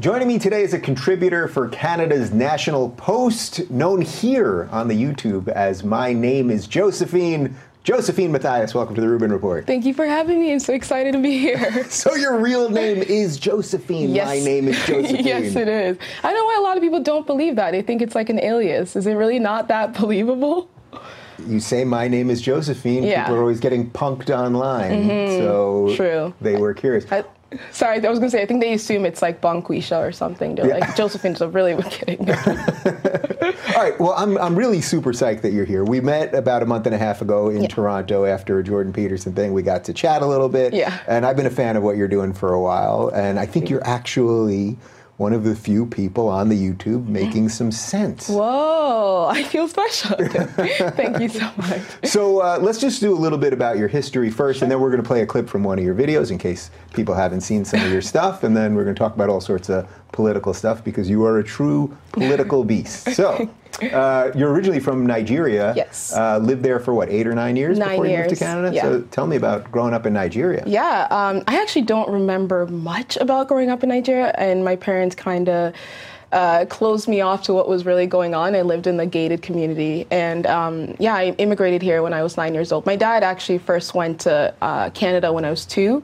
Joining me today is a contributor for Canada's National Post, known here on the YouTube as My Name is Josephine. Josephine Mathias, welcome to the Rubin Report. Thank you for having me. I'm so excited to be here. so your real name is Josephine. Yes. My name is Josephine. yes, it is. I know why a lot of people don't believe that. They think it's like an alias. Is it really not that believable? You say my name is Josephine. Yeah. People are always getting punked online. Mm-hmm. So True. they were curious. I, sorry, I was gonna say. I think they assume it's like Bonquisha or something. They're Yeah. like Josephine's a really kidding. All right. Well, I'm, I'm really super psyched that you're here. We met about a month and a half ago in Yeah. Toronto after a Jordan Peterson thing. We got to chat a little bit. Yeah. And I've been a fan of what you're doing for a while. And I think you're actually one of the few people on the YouTube making some sense. Whoa, I feel special. Thank you so much. So uh, let's just do a little bit about your history first, and then we're going to play a clip from one of your videos in case people haven't seen some of your stuff, and then we're going to talk about all sorts of political stuff because you are a true political beast. So uh, you're originally from Nigeria. Yes. Uh, lived there for what, eight or nine years Nine before you moved to Canada? yeah. So tell me about growing up in Nigeria. Yeah, um, I actually don't remember much about growing up in Nigeria, and my parents kind of uh, closed me off to what was really going on. I lived in the gated community, and um, yeah, I immigrated here when I was nine years old. My dad actually first went to uh, Canada when I was two.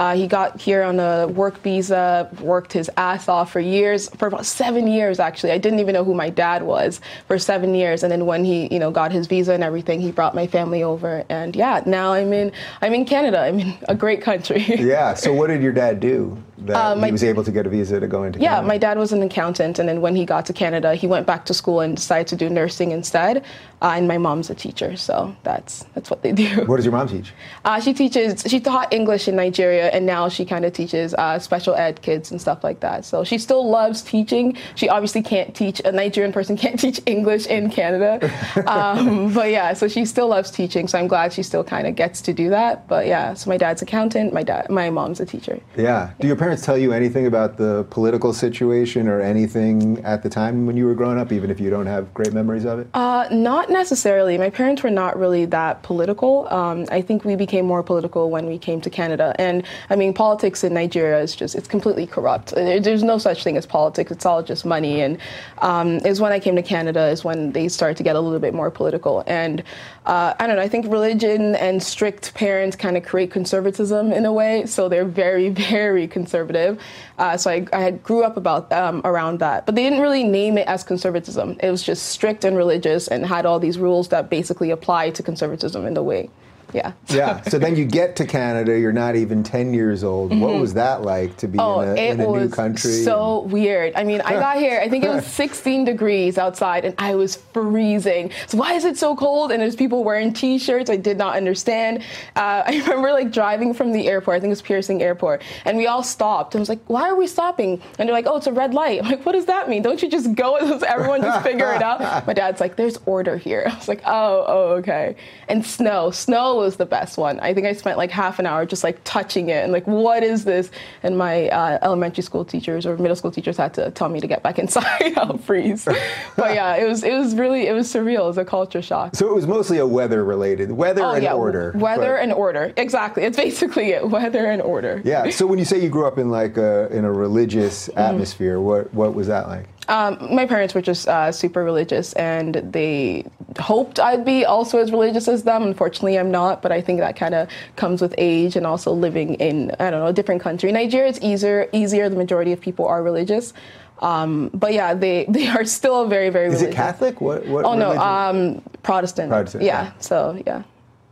Uh, he got here on a work visa, worked his ass off for years, for about seven years actually. I didn't even know who my dad was for seven years, and then when he, you know, got his visa and everything, he brought my family over, and yeah, now I'm in, I'm in Canada. I'm in a great country. Yeah. So what did your dad do that Uh, my- he was able to get a visa to go into Canada? Yeah, Canada? my dad was an accountant, and then when he got to Canada, he went back to school and decided to do nursing instead. Uh, and my mom's a teacher, so that's that's what they do. What does your mom teach? Uh, she teaches. She taught English in Nigeria, and now she kind of teaches uh, special ed kids and stuff like that. So she still loves teaching. She obviously can't teach a Nigerian person can't teach English in Canada, um, but yeah. So she still loves teaching. So I'm glad she still kind of gets to do that. But yeah, so my dad's accountant. My dad, my mom's a teacher. Yeah. Do your parents tell you anything about the political situation or anything at the time when you were growing up, even if you don't have great memories of it? Uh, not necessarily. My parents were not really that political. Um, I think we became more political when we came to Canada. And I mean, politics in Nigeria is just, it's completely corrupt. There's no such thing as politics. It's all just money. And um, is when I came to Canada is when they started to get a little bit more political. And uh, I don't know, I think religion and strict parents kind of create conservatism in a way. So they're very, very conservative. Uh, so I, I grew up about um, around that. But they didn't really name it as conservatism. It was just strict and religious and had all these rules that basically apply to conservatism in the way. Yeah. yeah. So then you get to Canada, you're not even 10 years old. What was that like to be Oh, in a, in a new country? so weird. I mean, I got here. I think it was 16 degrees outside, and I was freezing. So why is it so cold? And there's people wearing T-shirts. I did not understand. Uh, I remember like driving from the airport. I think it was Pearson Airport, and we all stopped. And I was like, "Why are we stopping?" And they're like, "Oh, it's a red light." I'm like, "What does that mean? Don't you just go?" and Everyone just figure it out. My dad's like, "There's order here." I was like, "Oh, oh, okay." And snow. Snow was the best one. I think I spent like half an hour just like touching it and like, what is this? And my uh, elementary school teachers or middle school teachers had to tell me to get back inside. I'll freeze. But yeah, it was it was really it was surreal. It was a culture shock. So it was mostly a weather related, weather Oh and yeah, order. weather but- and order. Exactly. It's basically it. Weather and order. yeah. So when you say you grew up in like a, in a religious Mm-hmm. atmosphere, what what was that like? Um, my parents were just uh, super religious, and they hoped I'd be also as religious as them. Unfortunately, I'm not, but I think that kind of comes with age and also living in I don't know a different country. Nigeria, it's easier. Easier. The majority of people are religious, um, but yeah, they they are still very very Is religious. it Catholic? What what Oh no, um, Protestant. Protestant, Yeah. yeah. So yeah.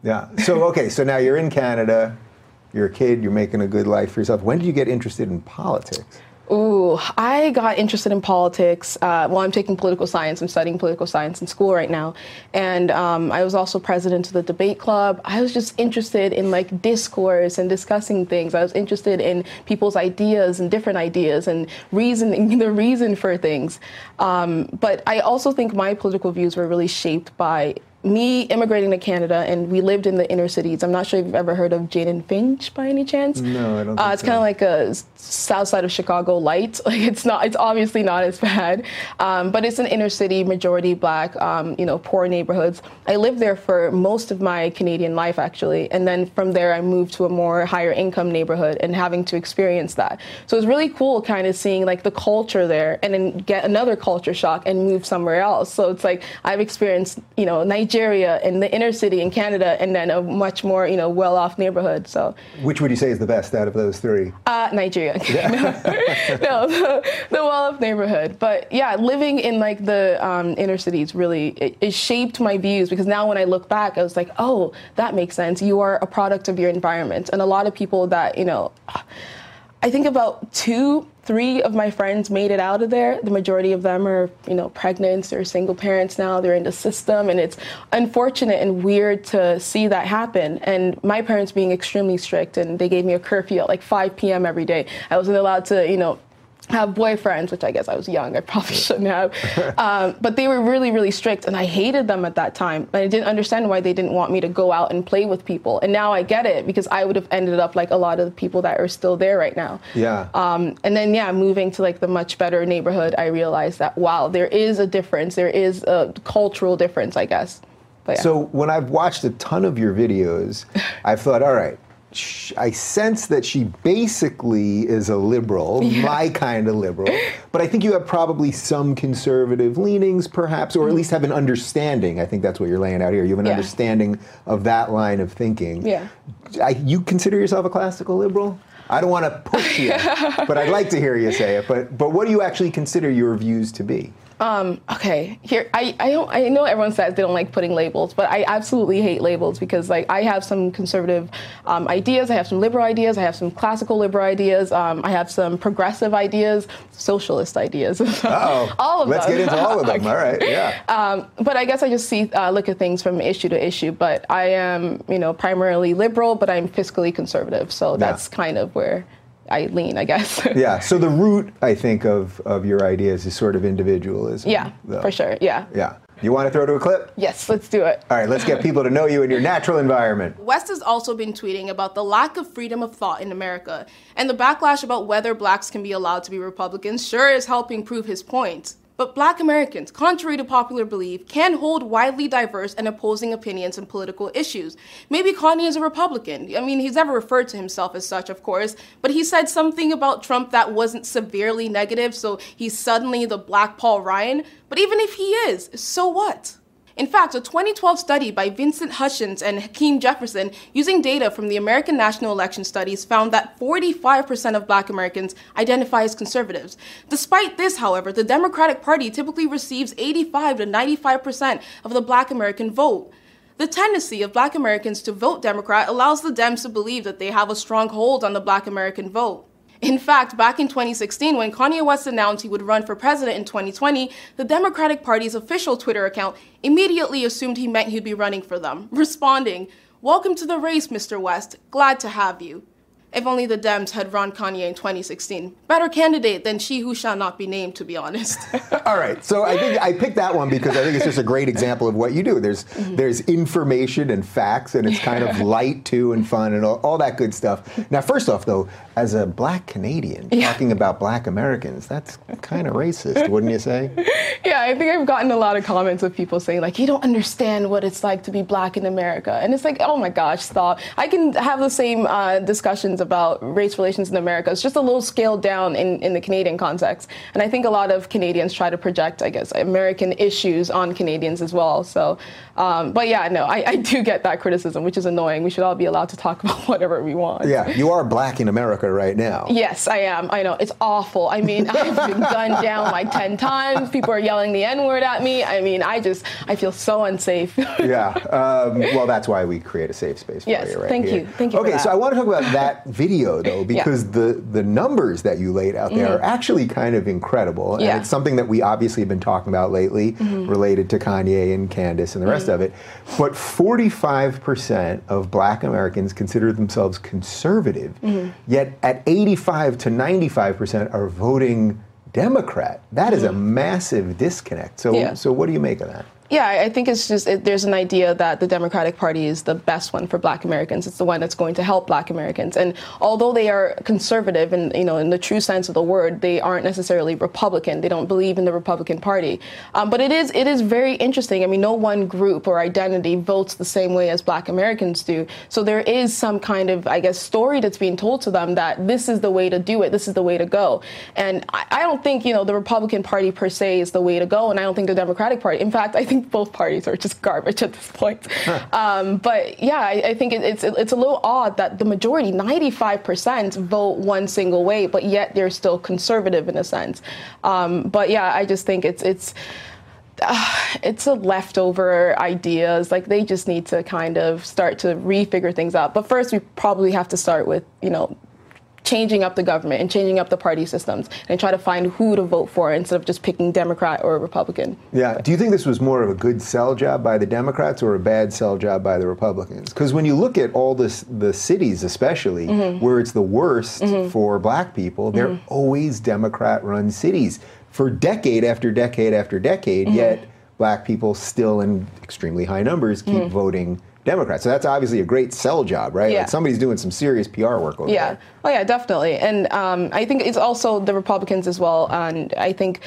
yeah. So okay, so now you're in Canada, you're a kid, you're making a good life for yourself. When did you get interested in politics? Ooh, I got interested in politics. Uh, well, I'm taking political science. I'm studying political science in school right now, and um, I was also president of the debate club. I was just interested in like discourse and discussing things. I was interested in people's ideas and different ideas and reasoning the reason for things. Um, but I also think my political views were really shaped by me immigrating to Canada, and we lived in the inner cities. I'm not sure if you've ever heard of Jane and Finch by any chance. No, I don't. Uh, it's so. kind of like a south side of Chicago light. Like it's not. It's obviously not as bad, um, but it's an inner city, majority black, um, you know, poor neighborhoods. I lived there for most of my Canadian life, actually, and then from there I moved to a more higher income neighborhood and having to experience that. So it's really cool, kind of seeing like the culture there, and then get another culture shock and move somewhere else. So it's like I've experienced, you know, Nigeria in the inner city in Canada, and then a much more, you know, well-off neighborhood. So, which would you say is the best out of those three? Uh, Nigeria. no, the, the well-off neighborhood. But yeah, living in like the um, inner cities really it, it shaped my views because now when I look back, I was like, oh, that makes sense. You are a product of your environment, and a lot of people that you know. I think about two, three of my friends made it out of there. The majority of them are, you know, pregnant. They're single parents now. They're in the system, and it's unfortunate and weird to see that happen. And my parents being extremely strict, and they gave me a curfew at like 5 p.m. every day. I wasn't allowed to, you know, have boyfriends, which I guess I was young. I probably shouldn't have. Um, but they were really, really strict, and I hated them at that time. And I didn't understand why they didn't want me to go out and play with people. And now I get it because I would have ended up like a lot of the people that are still there right now. Yeah. Um, and then yeah, moving to like the much better neighborhood, I realized that wow, there is a difference. There is a cultural difference, I guess. Yeah. So when I've watched a ton of your videos, I've thought, all right I sense that she basically is a liberal, yeah. my kind of liberal, but I think you have probably some conservative leanings, perhaps, or at mm-hmm. least have an understanding. I think that's what you're laying out here. You have an yeah. understanding of that line of thinking. Yeah. I, you consider yourself a classical liberal? I don't want to push you, but I'd like to hear you say it. But, but what do you actually consider your views to be? Um, okay, here I, I don't I know everyone says they don't like putting labels, but I absolutely hate labels because like I have some conservative um, ideas, I have some liberal ideas, I have some classical liberal ideas, um, I have some progressive ideas, socialist ideas. oh all of Let's them. Let's get into all of them. all right, yeah. Um, but I guess I just see uh, look at things from issue to issue. But I am you know primarily liberal, but I'm fiscally conservative, so that's kind of where I lean, I guess. yeah. So the root, I think, of of your ideas is sort of individualism. Yeah, though. for sure. Yeah. Yeah. You want to throw to a clip? Yes, let's do it. All right, let's get people to know you in your natural environment. West has also been tweeting about the lack of freedom of thought in America, and the backlash about whether blacks can be allowed to be Republicans sure is helping prove his point. But black Americans, contrary to popular belief, can hold widely diverse and opposing opinions on political issues. Maybe Kanye is a Republican. I mean, he's never referred to himself as such, of course, but he said something about Trump that wasn't severely negative, so he's suddenly the black Paul Ryan. But even if he is, so what? In fact, a 2012 study by Vincent Hutchings and Hakeem Jefferson using data from the American National Election Studies found that 45% of black Americans identify as conservatives. Despite this, however, the Democratic Party typically receives 85 to 95% of the black American vote. The tendency of black Americans to vote Democrat allows the Dems to believe that they have a strong hold on the black American vote. In fact, back in 2016, when Kanye West announced he would run for president in 2020, the Democratic Party's official Twitter account immediately assumed he meant he'd be running for them, responding, Welcome to the race, Mr. West. Glad to have you. If only the Dems had run Kanye in 2016. Better candidate than she who shall not be named, to be honest. all right, so I think I picked that one because I think it's just a great example of what you do. There's mm-hmm. there's information and facts, and it's kind of light too and fun and all, all that good stuff. Now, first off, though, as a black Canadian yeah. talking about black Americans, that's kind of racist, wouldn't you say? Yeah, I think I've gotten a lot of comments of people saying like, "You don't understand what it's like to be black in America," and it's like, "Oh my gosh, stop!" I can have the same uh, discussions about race relations in America. It's just a little scaled down in, in the Canadian context, and I think a lot of Canadians try to project, I guess, American issues on Canadians as well. So, um, but yeah, no, I, I do get that criticism, which is annoying. We should all be allowed to talk about whatever we want. Yeah, you are black in America right now. Yes, I am. I know. It's awful. I mean, I've been gunned down like 10 times. People are yelling the N word at me. I mean, I just, I feel so unsafe. yeah. Um, well, that's why we create a safe space for yes, you right thank here. you. Thank you. Okay, so I want to talk about that video, though, because yeah. the, the numbers that you laid out there mm-hmm. are actually kind of incredible. And it's something that we obviously have been talking about lately mm-hmm. related to Kanye and Candace and the rest mm-hmm. of it. But 45% of black Americans consider themselves conservative, mm-hmm. yet at 85 to 95% are voting Democrat. That is a mm. massive disconnect. So, yeah. so what do you make of that? Yeah, I think it's just it, there's an idea that the Democratic Party is the best one for Black Americans. It's the one that's going to help Black Americans. And although they are conservative, and you know, in the true sense of the word, they aren't necessarily Republican. They don't believe in the Republican Party. Um, but it is it is very interesting. I mean, no one group or identity votes the same way as Black Americans do. So there is some kind of, I guess, story that's being told to them that this is the way to do it. This is the way to go. And I, I don't think you know the Republican Party per se is the way to go, and I don't think the Democratic Party. In fact, I think think both parties are just garbage at this point. Huh. Um, but yeah, I, I think it, it's it's a little odd that the majority, 95%, vote one single way, but yet they're still conservative in a sense. Um, but yeah, I just think it's it's. Uh, it's a leftover ideas. Like they just need to kind of start to refigure things out. But first, we probably have to start with you know changing up the government and changing up the party systems and try to find who to vote for instead of just picking Democrat or Republican. Yeah. Do you think this was more of a good sell job by the Democrats or a bad sell job by the Republicans? Because when you look at all this, the cities, especially mm-hmm. where it's the worst mm-hmm. for black people, they're mm-hmm. always Democrat run cities for decade after decade after decade, mm-hmm. yet black people still in extremely high numbers keep mm-hmm. voting Democrats. So that's obviously a great sell job, right? Yeah. Like somebody's doing some serious PR work over there. yeah. there. Oh yeah, definitely. And um, I think it's also the Republicans as well. And I think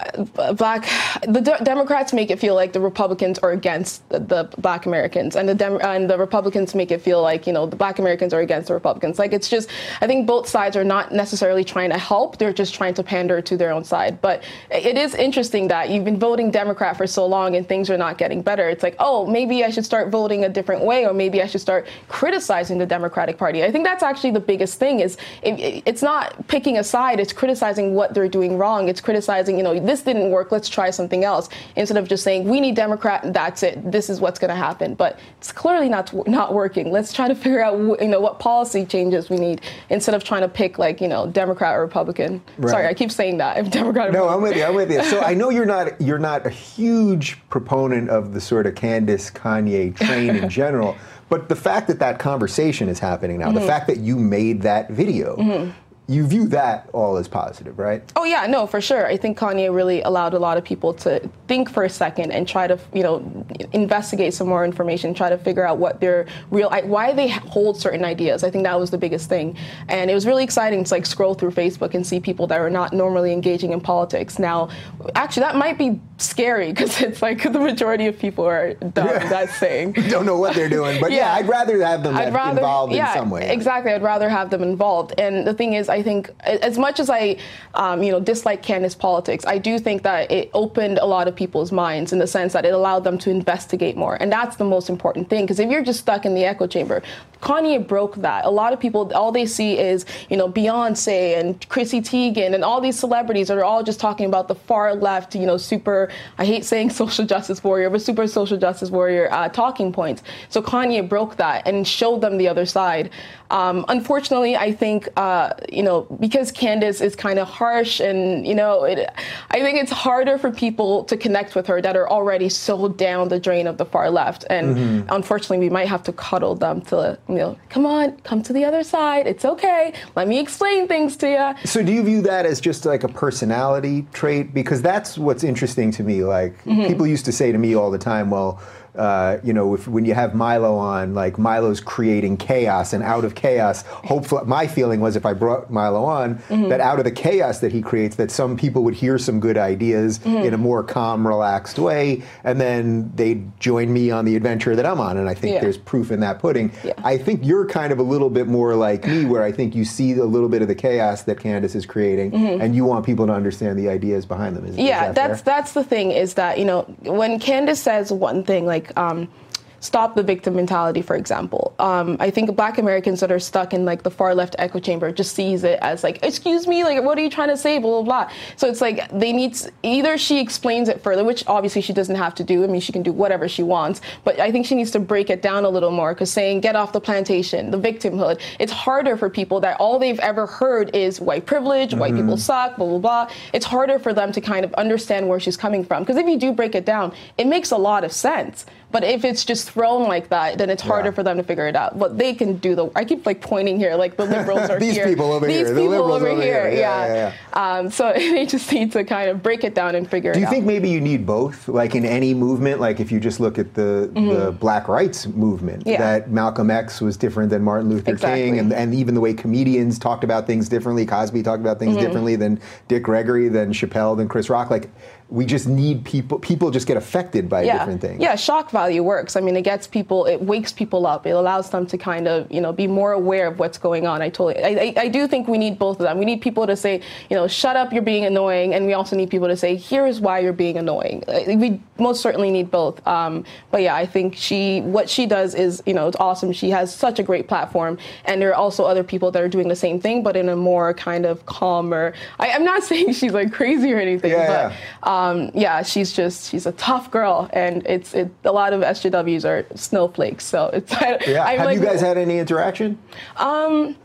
Uh, black the de- Democrats make it feel like the Republicans are against the, the black Americans and the Dem- and the Republicans make it feel like you know the black Americans are against the Republicans. Like it's just I think both sides are not necessarily trying to help they're just trying to pander to their own side. But it is interesting that you've been voting Democrat for so long and things are not getting better. It's like oh maybe I should start voting a different way or maybe I should start criticizing the Democratic Party. I think that's actually the biggest thing is it, it's not picking a side it's criticizing what they're doing wrong. It's criticizing you know this didn't work, let's try something else, instead of just saying, we need Democrat and that's it, this is what's going to happen. But it's clearly not, not working. Let's try to figure out, you know, what policy changes we need instead of trying to pick like, you know, Democrat or Republican. Right. Sorry, I keep saying that. If Democrat No, I'm with you, I'm with you. So I know you're not, you're not a huge proponent of the sort of Candace Kanye train in general, but the fact that that conversation is happening now, mm-hmm. the fact that you made that video, mm-hmm you view that all as positive, right? Oh yeah, no, for sure. I think Kanye really allowed a lot of people to think for a second and try to, you know, investigate some more information, try to figure out what their real, why they hold certain ideas. I think that was the biggest thing, and it was really exciting to like scroll through Facebook and see people that are not normally engaging in politics. Now, actually, that might be scary because it's like the majority of people are dumb. Yeah. That's saying don't know what they're doing, but yeah, yeah I'd rather have them rather, involved yeah, in some way. Exactly, I'd rather have them involved. And the thing is, I think as much as I, um, you know, dislike Candace politics, I do think that it opened a lot of people's minds in the sense that it allowed them to investigate more, and that's the most important thing. Because if you're just stuck in the echo chamber, Kanye broke that. A lot of people, all they see is, you know, Beyonce and Chrissy Teigen and all these celebrities that are all just talking about the far left, you know, super, I hate saying social justice warrior, but super social justice warrior uh, talking points. So Kanye broke that and showed them the other side. Um, unfortunately, I think, uh, you know, because Candace is kind of harsh and, you know, it, I think it's harder for people to connect with her that are already so down the drain of the far left. And mm-hmm. unfortunately, we might have to cuddle them to, you know, come on, come to the other side. It's okay. Let me explain things to you. So do you view that as just like a personality trait? Because that's what's interesting to me. Like mm-hmm. people used to say to me all the time, well, uh, you know, if, when you have Milo on, like Milo's creating chaos, and out of chaos, hopefully, my feeling was if I brought Milo on, mm-hmm. that out of the chaos that he creates, that some people would hear some good ideas mm-hmm. in a more calm, relaxed way, and then they'd join me on the adventure that I'm on. And I think yeah. there's proof in that pudding. Yeah. I think you're kind of a little bit more like me, where I think you see a little bit of the chaos that Candace is creating, mm-hmm. and you want people to understand the ideas behind them. Is, yeah, is that that's fair? that's the thing is that you know when Candace says one thing like like um, stop the victim mentality, for example. Um, I think Black Americans that are stuck in like the far left echo chamber just sees it as like, excuse me, like what are you trying to say, blah blah blah. So it's like they need to, either she explains it further, which obviously she doesn't have to do. I mean, she can do whatever she wants, but I think she needs to break it down a little more because saying get off the plantation, the victimhood, it's harder for people that all they've ever heard is white privilege, mm-hmm. white people suck, blah blah blah. It's harder for them to kind of understand where she's coming from because if you do break it down, it makes a lot of sense But if it's just thrown like that, then it's harder Yeah. for them to figure it out. But they can do the. I keep like pointing here, like the liberals are These here. people over These here, These people liberals over, over here. here. Yeah, Yeah. Um, so they just need to kind of break it down and figure Do you out. think maybe you need both? Like in any movement, like if you just look at the, the Black rights movement, Mm-hmm. Yeah. that Malcolm X was different than Martin Luther Exactly. King, and, and even the way comedians talked about things differently, Cosby talked about Mm-hmm. things differently than Dick Gregory, than Chappelle, than Chris Rock. Like we just need people. People just get affected by yeah. different things. Yeah, shock value works. I mean, it gets people, it wakes people up. It allows them to kind of, you know, be more aware of what's going on. I totally, I, I, I do think we need both of them. We need people to say, you know, shut up, you're being annoying, and we also need people to say, here's why you're being annoying. Uh, We most certainly need both. Um, but yeah, I think she, what she does is, you know, it's awesome. She has such a great platform, and there are also other people that are doing the same thing, but in a more kind of calmer. I, I'm not saying she's like crazy or anything, Yeah, but um, yeah, she's just she's a tough girl, and it's it. A lot of SJWs are snowflakes, so it's. I, Yeah. I'm Have like, you guys had any interaction? Um,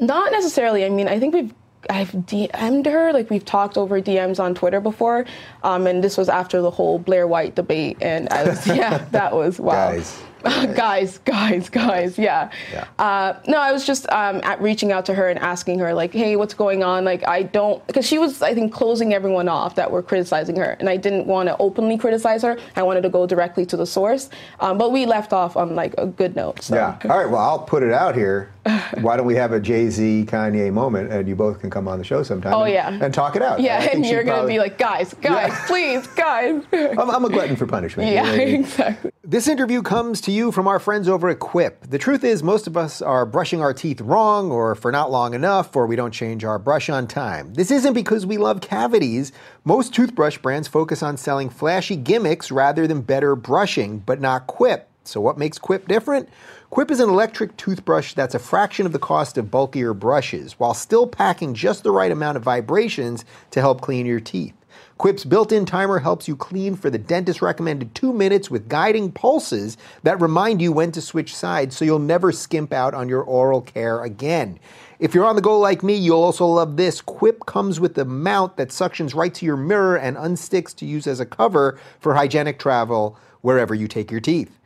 Not necessarily. I mean, I think we've. I've DM'd her, like we've talked over DMs on Twitter before, um, and this was after the whole Blair White debate, and I was, yeah, that was wow. Guys. guys, guys, guys, yeah. Yeah. Uh, no, I was just um, at reaching out to her and asking her, like, hey, what's going on? Like, I don't, because she was, I think, closing everyone off that were criticizing her, and I didn't want to openly criticize her. I wanted to go directly to the source, um, but we left off on like a good note. So. Yeah. All right. Well, I'll put it out here. Why don't we have a Jay Z Kanye moment, and you both can come on the show sometime? Oh, and, yeah. and talk it out. Yeah, and you're gonna probably- be like, guys, guys, please, guys. I'm, I'm a glutton for punishment. yeah, what I mean? exactly. This interview comes to you from our friends over at Quip. The truth is, most of us are brushing our teeth wrong, or for not long enough, or we don't change our brush on time. This isn't because we love cavities. Most toothbrush brands focus on selling flashy gimmicks rather than better brushing, but not Quip. So, what makes Quip different? Quip is an electric toothbrush that's a fraction of the cost of bulkier brushes, while still packing just the right amount of vibrations to help clean your teeth. Quip's built in timer helps you clean for the dentist recommended two minutes with guiding pulses that remind you when to switch sides so you'll never skimp out on your oral care again. If you're on the go like me, you'll also love this. Quip comes with a mount that suctions right to your mirror and unsticks to use as a cover for hygienic travel wherever you take your teeth.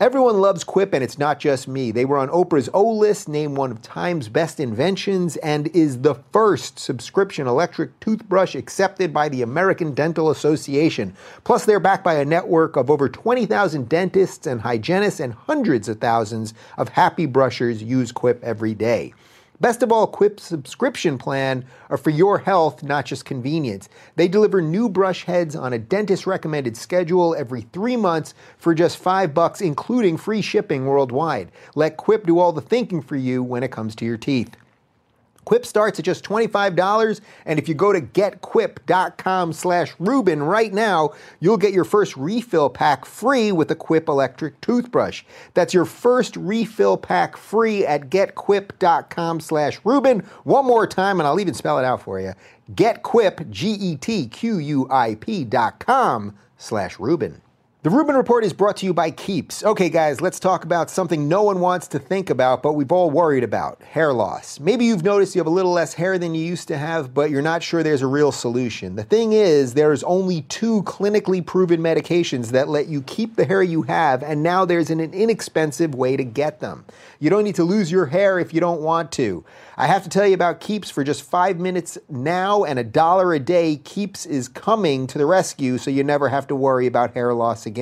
Everyone loves Quip, and it's not just me. They were on Oprah's O list, named one of Time's best inventions, and is the first subscription electric toothbrush accepted by the American Dental Association. Plus, they're backed by a network of over 20,000 dentists and hygienists, and hundreds of thousands of happy brushers use Quip every day. Best of all, Quip's subscription plan are for your health, not just convenience. They deliver new brush heads on a dentist recommended schedule every three months for just five bucks, including free shipping worldwide. Let Quip do all the thinking for you when it comes to your teeth. Quip starts at just $25, and if you go to getquip.com slash Rubin right now, you'll get your first refill pack free with a Quip electric toothbrush. That's your first refill pack free at getquip.com slash Rubin. One more time, and I'll even spell it out for you. Getquip, G-E-T-Q-U-I-P dot com slash Rubin. The Rubin Report is brought to you by Keeps. Okay, guys, let's talk about something no one wants to think about, but we've all worried about hair loss. Maybe you've noticed you have a little less hair than you used to have, but you're not sure there's a real solution. The thing is, there's only two clinically proven medications that let you keep the hair you have, and now there's an inexpensive way to get them. You don't need to lose your hair if you don't want to. I have to tell you about Keeps for just five minutes now and a dollar a day. Keeps is coming to the rescue so you never have to worry about hair loss again.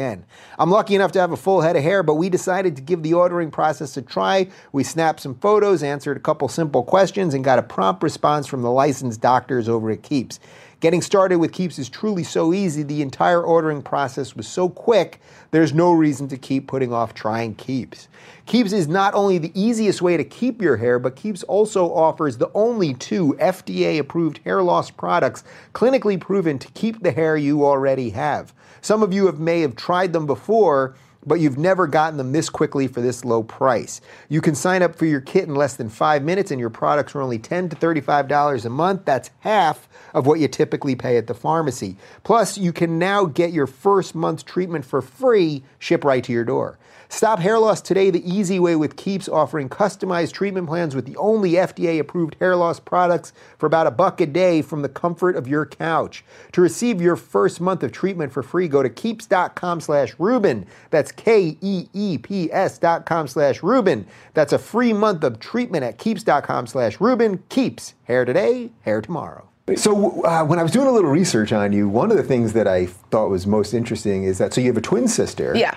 I'm lucky enough to have a full head of hair, but we decided to give the ordering process a try. We snapped some photos, answered a couple simple questions, and got a prompt response from the licensed doctors over at Keeps. Getting started with Keeps is truly so easy. The entire ordering process was so quick, there's no reason to keep putting off trying Keeps. Keeps is not only the easiest way to keep your hair, but Keeps also offers the only two FDA approved hair loss products clinically proven to keep the hair you already have. Some of you have, may have tried them before but you've never gotten them this quickly for this low price. You can sign up for your kit in less than five minutes, and your products are only 10 to $35 a month. That's half of what you typically pay at the pharmacy. Plus, you can now get your first month's treatment for free, ship right to your door. Stop hair loss today the easy way with Keeps offering customized treatment plans with the only FDA approved hair loss products for about a buck a day from the comfort of your couch. To receive your first month of treatment for free, go to keeps.com slash Rubin. That's K E E P S dot com slash Rubin. That's a free month of treatment at keeps.com slash Rubin. Keeps, hair today, hair tomorrow. So uh, when I was doing a little research on you, one of the things that I thought was most interesting is that so you have a twin sister. Yeah.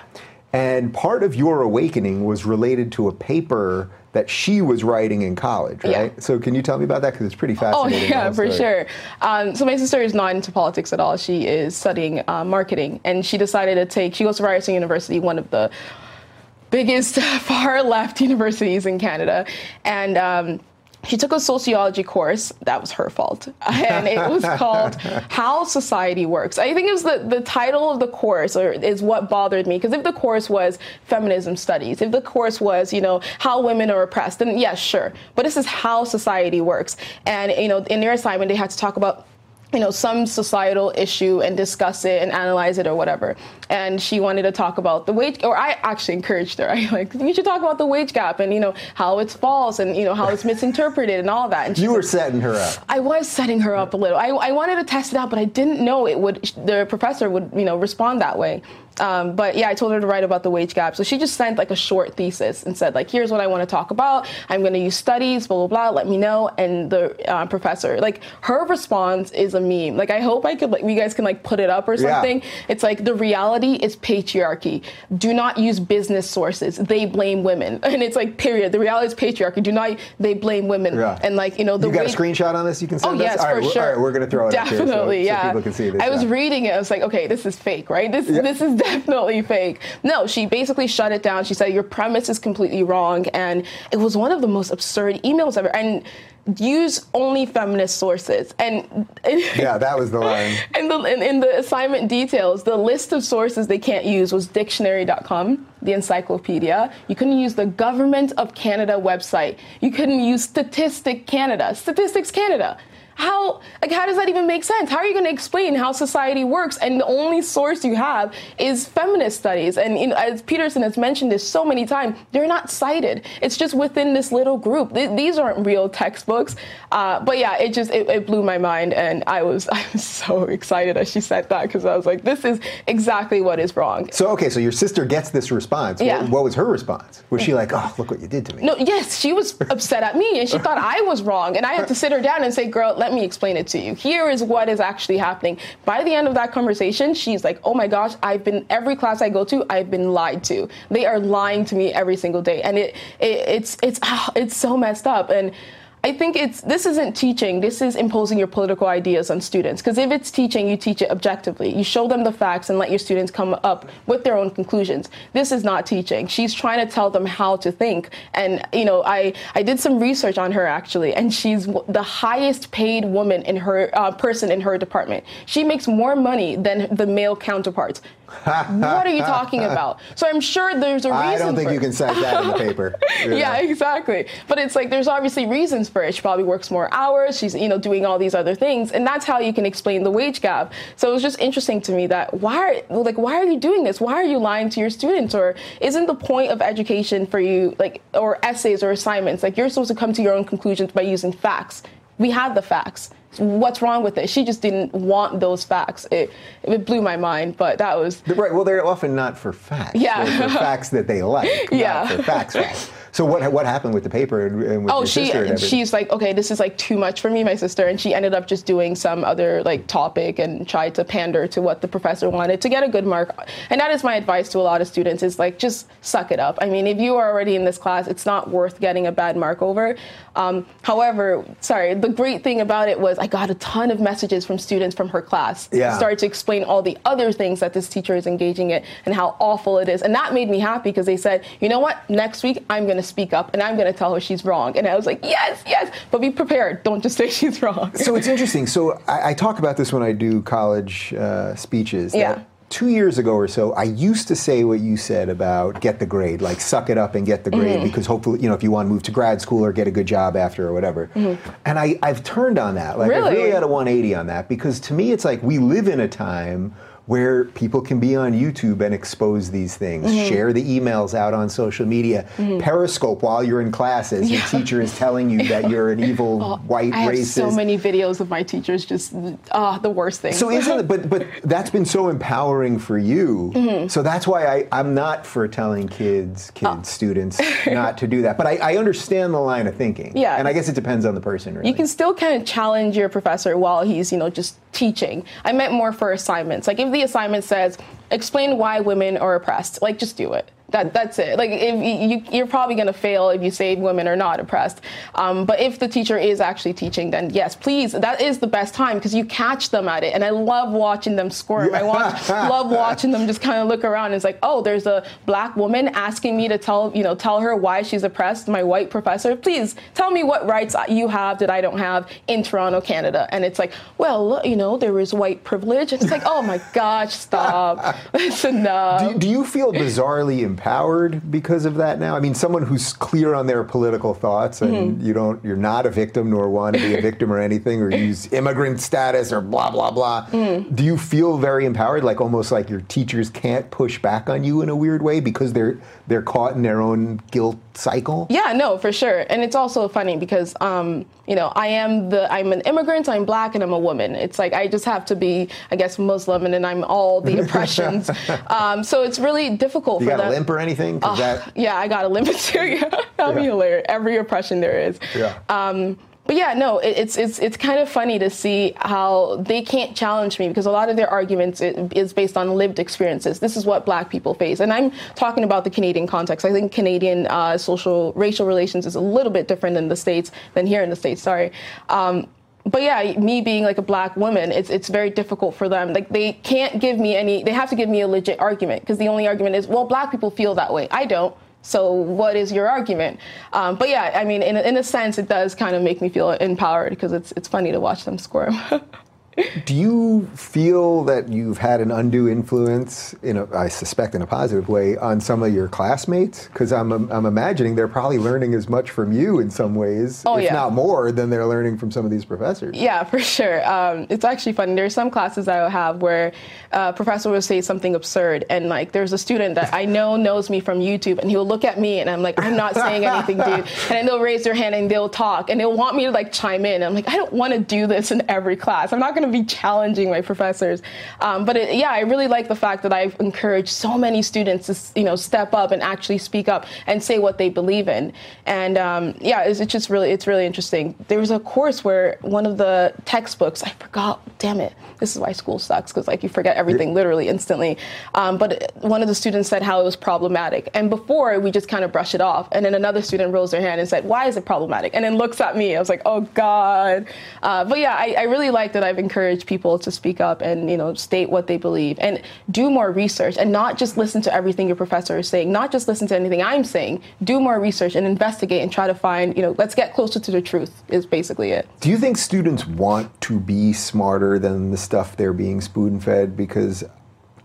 And part of your awakening was related to a paper that she was writing in college, right? Yeah. So can you tell me about that? Because it's pretty Oh fascinating. the yeah, for sure. Um, so my sister is not into politics at all. She is studying uh, marketing, and she decided to take. She goes to Ryerson University, one of the biggest far left universities in Canada, and. Um, she took a sociology course. That was her fault. And it was called How Society Works. I think it was the, the title of the course or is what bothered me. Because if the course was feminism studies, if the course was, you know, how women are oppressed, then yes, sure. But this is how society works. And, you know, in their assignment, they had to talk about you know some societal issue and discuss it and analyze it or whatever and she wanted to talk about the wage or i actually encouraged her i like you should talk about the wage gap and you know how it's false and you know how it's misinterpreted and all that and You were said- setting her up. I was setting her up a little. I, I wanted to test it out, but I didn't know it would. The professor would, you know, respond that way. Um, but yeah, I told her to write about the wage gap. So she just sent like a short thesis and said like, "Here's what I want to talk about. I'm going to use studies, blah blah blah. Let me know." And the uh, professor, like, her response is a meme. Like, I hope I could, like, you guys can like put it up or Yeah. something. It's like the reality is patriarchy. Do not use business sources. They blame women, and it's like period. The reality is patriarchy. Do not. They blame women. Yeah. And like you know the You got a screenshot on this? You can send Oh us? yes, All right, for sure. All right, we're going to throw it up here so- Definitely, so, yeah. people can see this. I was yeah. reading it. I was like, okay, this is fake, right? This Yeah. this is definitely fake. No, she basically shut it down. She said your premise is completely wrong, and it was one of the most absurd emails ever. And use only feminist sources. And Yeah, that was the line. And the in, in the assignment details, the list of sources they can't use was dictionary.com, the encyclopedia. You couldn't use the Government of Canada website. You couldn't use Statistic Canada, Statistics Canada. How like how does that even make sense? How are you going to explain how society works and the only source you have is feminist studies? And you know, as Peterson has mentioned this so many times, they're not cited. It's just within this little group. Th- these aren't real textbooks. Uh, but yeah, it just it, it blew my mind, and I was I was so excited as she said that because I was like, this is exactly what is wrong. So, okay, so your sister gets this response. Yeah. What, what was her response? Was she like, oh, look what you did to me? No, yes, she was upset at me and she thought I was wrong. And I had to sit her down and say, girl, let me explain it to you. Here is what is actually happening. By the end of that conversation, she's like, oh my gosh, I've been, every class I go to, I've been lied to. They are lying to me every single day. And it, it it's, it's, ah, it's so messed up. And I think it's this isn't teaching. This is imposing your political ideas on students. Because if it's teaching, you teach it objectively. You show them the facts and let your students come up with their own conclusions. This is not teaching. She's trying to tell them how to think. And you know, I I did some research on her actually, and she's the highest paid woman in her uh, person in her department. She makes more money than the male counterparts. what are you talking about? So I'm sure there's a reason. I don't think you can cite that in the paper. Yeah, know? exactly. But it's like there's obviously reasons for it. She probably works more hours. She's you know doing all these other things, and that's how you can explain the wage gap. So it was just interesting to me that why are like why are you doing this? Why are you lying to your students? Or isn't the point of education for you like or essays or assignments like you're supposed to come to your own conclusions by using facts? We have the facts. What's wrong with it? She just didn't want those facts. It it blew my mind, but that was Right. Well, they're often not for facts. Yeah. They're for facts that they like. Yeah. Not for facts. facts. So what what happened with the paper and, and with Oh, your she sister and everything? she's like, okay, this is like too much for me, my sister, and she ended up just doing some other like topic and tried to pander to what the professor wanted to get a good mark. And that is my advice to a lot of students: is like just suck it up. I mean, if you are already in this class, it's not worth getting a bad mark over. Um, however, sorry, the great thing about it was I got a ton of messages from students from her class. Yeah. Started to explain all the other things that this teacher is engaging in and how awful it is, and that made me happy because they said, you know what, next week I'm going to speak up and I'm going to tell her she's wrong. And I was like, yes, yes, but be prepared. Don't just say she's wrong. So it's interesting. So I, I talk about this when I do college uh, speeches. Yeah. Two years ago or so, I used to say what you said about get the grade, like suck it up and get the grade, Mm-hmm. because hopefully, you know, if you want to move to grad school or get a good job after or whatever. And I, I've turned on that. Like I Mm-hmm. Really? really had a 180 on that because to me, it's like we live in a time where people can be on YouTube and expose these things, Mm-hmm. share the emails out on social media, Periscope while you're in class as your teacher is telling you that you're an evil white Oh, I have racist. so many videos of my teachers just ah the worst things. So isn't it? But but that's been so empowering for you. Mm-hmm. So that's why I I'm not for telling kids, kids, Oh. students not to do that. But I, I understand the line of thinking. Yeah. And I guess it depends on the person. Really. you can still kind of challenge your professor while he's, you know, just teaching. I meant more for assignments. Like if the assignment says, explain why women are oppressed, like just do it. That, that's it. Like if you, you're probably going to fail if you say women are not oppressed. Um, but if the teacher is actually teaching, then yes, please. That is the best time because you catch them at it, and I love watching them squirm. I watch, love watching them just kind of look around. And it's like, oh, there's a black woman asking me to tell you know tell her why she's oppressed. My white professor, please tell me what rights you have that I don't have in Toronto, Canada. And it's like, well, you know, there is white privilege. And It's like, oh my gosh, stop. It's enough. do, do you feel bizarrely empowered because of that now? I mean, someone who's clear on their political thoughts and Mm-hmm. you don't, you're not a victim nor want to be a victim or anything, or use immigrant status or blah blah blah. Mm. Do you feel very empowered, like almost like your teachers can't push back on you in a weird way because they're they're caught in their own guilt cycle? Yeah, no, for sure. And it's also funny because, um, you know, I am the, I'm an immigrant, I'm black, and I'm a woman. It's like I just have to be, I guess, Muslim, and then I'm all the oppressions. um, so it's really difficult You for got a limp or anything? 'Cause that, Yeah, I got a limp too. Yeah, that'd be Yeah. hilarious. Every oppression there is. Yeah. Um, but yeah, no, it, it's it's it's kind of funny to see how they can't challenge me because a lot of their arguments is based on lived experiences. This is what Black people face, and I'm talking about the Canadian context. I think Canadian uh, social racial relations is a little bit different in the states than here in the states. Sorry. Um, but yeah, me being like a black woman, it's it's very difficult for them. Like they can't give me any. They have to give me a legit argument because the only argument is, well, black people feel that way. I don't. So what is your argument? Um, but yeah, I mean, in, in a sense, it does kind of make me feel empowered because it's it's funny to watch them squirm. Do you feel that you've had an undue influence, in a, I suspect in a positive way, on some of your classmates? Because I'm, I'm imagining they're probably learning as much from you in some ways, Oh, if yeah. not more, than they're learning from some of these professors. Yeah, for sure. Um, it's actually funny. There's some classes I will have where a professor will say something absurd, and like there's a student that I know knows me from YouTube, and he'll look at me, and I'm like, I'm not saying anything, dude. And then they'll raise their hand and they'll talk, and they'll want me to like chime in. I'm like, I don't want to do this in every class. I'm not going to be challenging my professors. Um, but it, yeah, I really like the fact that I've encouraged so many students to you know step up and actually speak up and say what they believe in. And um, yeah, it's, it's just really it's really interesting. There was a course where one of the textbooks I forgot. Damn it! This is why school sucks because like you forget everything literally instantly. Um, but one of the students said how it was problematic, and before we just kind of brush it off, and then another student rose their hand and said, "Why is it problematic?" And then looks at me. I was like, "Oh God!" Uh, but yeah, I, I really like that I've encouraged people to speak up and you know state what they believe and do more research and not just listen to everything your professor is saying, not just listen to anything I'm saying. Do more research and investigate and try to find you know let's get closer to the truth is basically it. Do you think students want to be smarter than the stuff they're being spoon fed? Because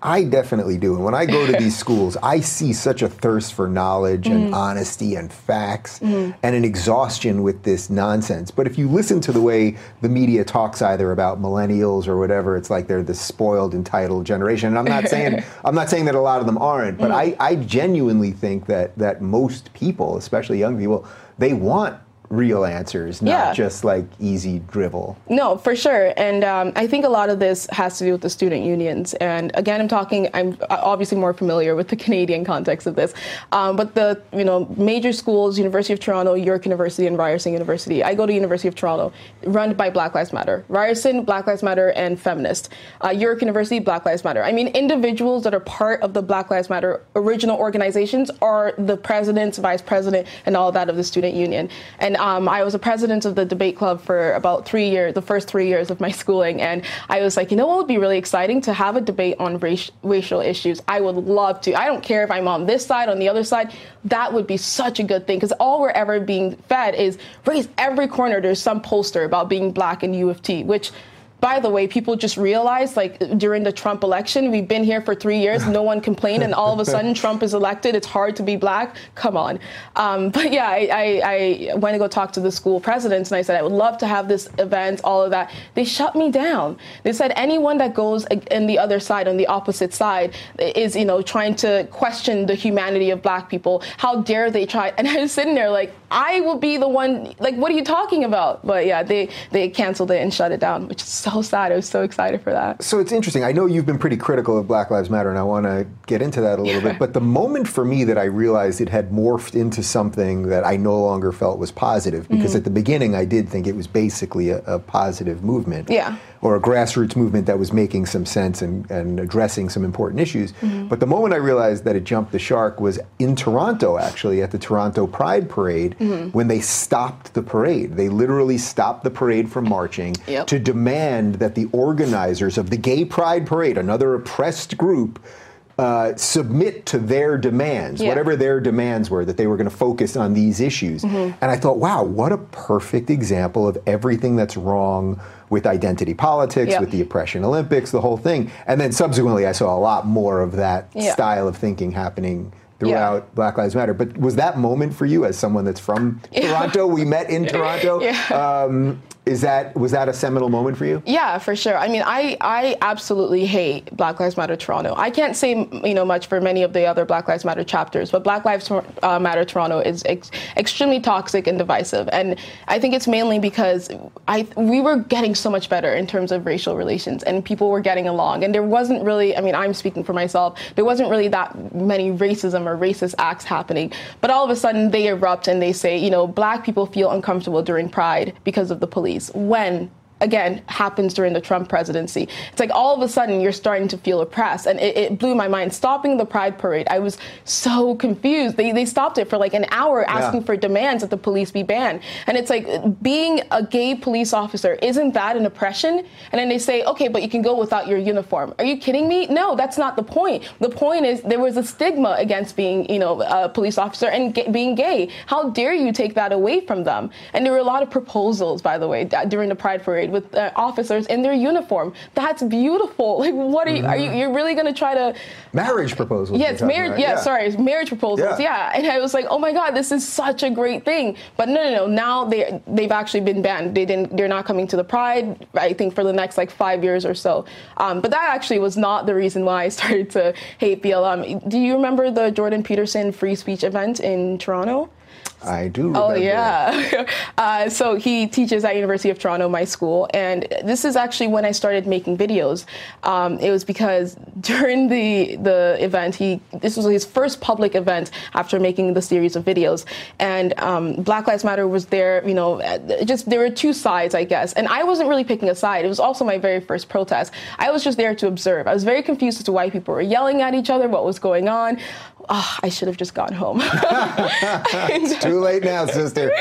I definitely do. And when I go to these schools, I see such a thirst for knowledge and mm. honesty and facts mm. and an exhaustion with this nonsense. But if you listen to the way the media talks either about millennials or whatever, it's like they're the spoiled, entitled generation. And I'm not saying I'm not saying that a lot of them aren't, but mm. I, I genuinely think that that most people, especially young people, they want real answers, not Yeah. just like easy drivel. No, for sure. And um, I think a lot of this has to do with the student unions. And again, I'm talking, I'm obviously more familiar with the Canadian context of this. Um, but the, you know, major schools, University of Toronto, York University, and Ryerson University. I go to University of Toronto, run by Black Lives Matter. Ryerson, Black Lives Matter, and feminist. Uh, York University, Black Lives Matter. I mean, individuals that are part of the Black Lives Matter original organizations are the presidents, vice president, and all that of the student union. And um, I was a president of the debate club for about three years, the first three years of my schooling. And I was like, you know what would be really exciting to have a debate on racial issues. I would love to. I don't care if I'm on this side, on the other side. That would be such a good thing because all we're ever being fed is race. Every corner, there's some poster about being black in U of T, which by the way, people just realized like during the Trump election, we've been here for three years, no one complained, and all of a sudden Trump is elected. It's hard to be black. Come on. Um, but yeah, I, I, I, went to go talk to the school presidents and I said, I would love to have this event, all of that. They shut me down. They said anyone that goes in the other side, on the opposite side, is, you know, trying to question the humanity of black people. How dare they try? And I was sitting there like, I will be the one, like, what are you talking about? But yeah, they, they canceled it and shut it down, which is so sad. I was so excited for that. So it's interesting. I know you've been pretty critical of Black Lives Matter, and I want to get into that a little bit. But the moment for me that I realized it had morphed into something that I no longer felt was positive, because mm-hmm. at the beginning I did think it was basically a, a positive movement. Yeah or a grassroots movement that was making some sense and, and addressing some important issues. Mm-hmm. But the moment I realized that it jumped the shark was in Toronto, actually, at the Toronto Pride Parade, mm-hmm. when they stopped the parade. They literally stopped the parade from marching yep. to demand that the organizers of the Gay Pride Parade, another oppressed group, uh, submit to their demands, yeah. whatever their demands were, that they were going to focus on these issues. Mm-hmm. And I thought, wow, what a perfect example of everything that's wrong with identity politics, yep. with the oppression Olympics, the whole thing. And then subsequently, I saw a lot more of that yeah. style of thinking happening throughout yeah. Black Lives Matter. But was that moment for you as someone that's from Toronto? We met in Toronto. Um, is that was that a seminal moment for you? Yeah, for sure. I mean, I I absolutely hate Black Lives Matter Toronto. I can't say you know much for many of the other Black Lives Matter chapters, but Black Lives uh, Matter Toronto is ex- extremely toxic and divisive, and I think it's mainly because I we were getting so much better in terms of racial relations, and people were getting along, and there wasn't really. I mean, I'm speaking for myself. There wasn't really that many racism or racist acts happening, but all of a sudden they erupt and they say, you know, Black people feel uncomfortable during Pride because of the police when again happens during the Trump presidency. It's like all of a sudden you're starting to feel oppressed, and it, it, blew my mind. Stopping the Pride parade, I was so confused. They they stopped it for like an hour, asking yeah. for demands that the police be banned, and it's like being a gay police officer isn't that an oppression? And then they say, okay, but you can go without your uniform. Are you kidding me? No, that's not the point. The point is there was a stigma against being you know a police officer and being gay. How dare you take that away from them? And there were a lot of proposals, by the way, during the Pride parade with uh, officers in their uniform. That's beautiful. Like, what are you? You? Mm-hmm. You're really going to try to marriage proposals? Yeah, it's marriage. Right? Yeah, yeah, sorry, it's marriage proposals. Yeah. yeah. and I was like, oh my god, this is such a great thing. But no, no, no. Now they they've actually been banned. They didn't. They're not coming to the Pride. I think for the next like five years or so. Um, but that actually was not the reason why I started to hate BLM. Do you remember the Jordan Peterson free speech event in Toronto? I do. Oh, remember. Oh yeah. uh, so he teaches at University of Toronto, my school, and this is actually when I started making videos. Um, it was because during the the event, he this was his first public event after making the series of videos, and um, Black Lives Matter was there. You know, just there were two sides, I guess, and I wasn't really picking a side. It was also my very first protest. I was just there to observe. I was very confused as to why people were yelling at each other, what was going on oh, I should have just gone home. too late now, sister.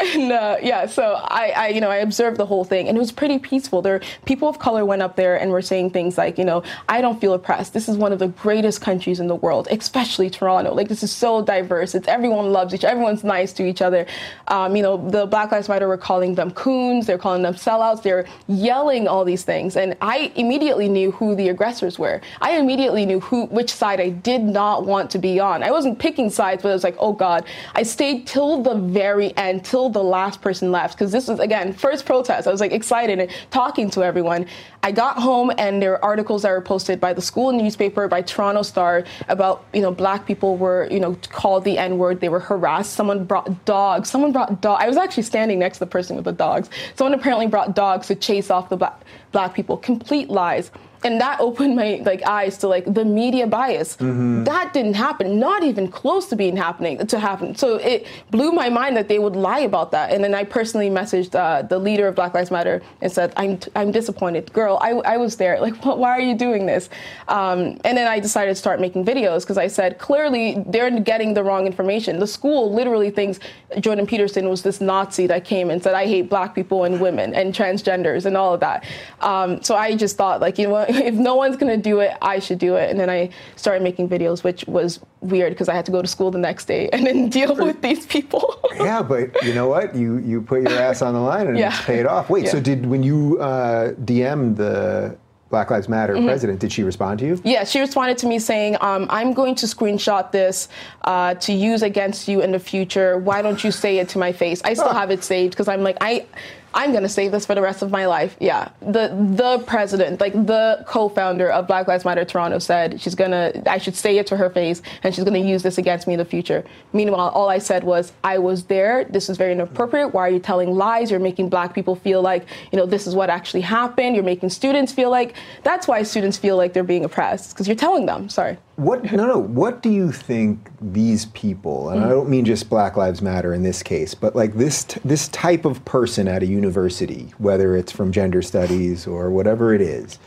And uh, yeah, so I, I, you know, I observed the whole thing, and it was pretty peaceful. There, people of color went up there and were saying things like, you know, I don't feel oppressed. This is one of the greatest countries in the world, especially Toronto. Like this is so diverse. It's everyone loves each. Everyone's nice to each other. Um, you know, the Black Lives Matter were calling them coons. They're calling them sellouts. They're yelling all these things, and I immediately knew who the aggressors were. I immediately knew who, which side I did not want to be on. I wasn't picking sides, but I was like, oh God. I stayed till the very end, till the last person left, because this was, again, first protest. I was like excited and talking to everyone. I got home and there were articles that were posted by the school newspaper, by Toronto Star, about, you know, black people were, you know, called the N word. They were harassed. Someone brought dogs. Someone brought dogs. I was actually standing next to the person with the dogs. Someone apparently brought dogs to chase off the black, black people. Complete lies. And that opened my like eyes to like the media bias. Mm-hmm. that didn't happen not even close to being happening to happen. So it blew my mind that they would lie about that. And then i personally messaged uh, the leader of black lives matter and said i'm, I'm disappointed. Girl I, I was there. Like why are you doing this? Um, and then i decided to start making videos because i said clearly they're getting the wrong information. The school literally thinks jordan peterson was this nazi that came and said i hate black people and women and transgenders and all of that um, so i just thought like you know what if no one's gonna do it, I should do it. And then I started making videos, which was weird because I had to go to school the next day and then deal with these people. yeah, but you know what? You you put your ass on the line and Yeah. it's paid off. Wait, so did when you uh, DM'd the Black Lives Matter Mm-hmm. president, did she respond to you? Yeah, she responded to me saying, um, I'm going to screenshot this uh, to use against you in the future. Why don't you say it to my face? I still have it saved because I'm like, I. I'm gonna save this for the rest of my life. Yeah, the the president, like the co-founder of Black Lives Matter Toronto, said she's gonna. I should say it to her face, and she's gonna use this against me in the future. Meanwhile, all I said was, I was there. This is very inappropriate. Why are you telling lies? You're making Black people feel like you know this is what actually happened. You're making students feel like that's why students feel like they're being oppressed because you're telling them. Sorry. What no no? What do you think these people? And I mm. don't mean just Black Lives Matter in this case, but like this t- this type of person at a university, whether it's from gender studies or whatever it is,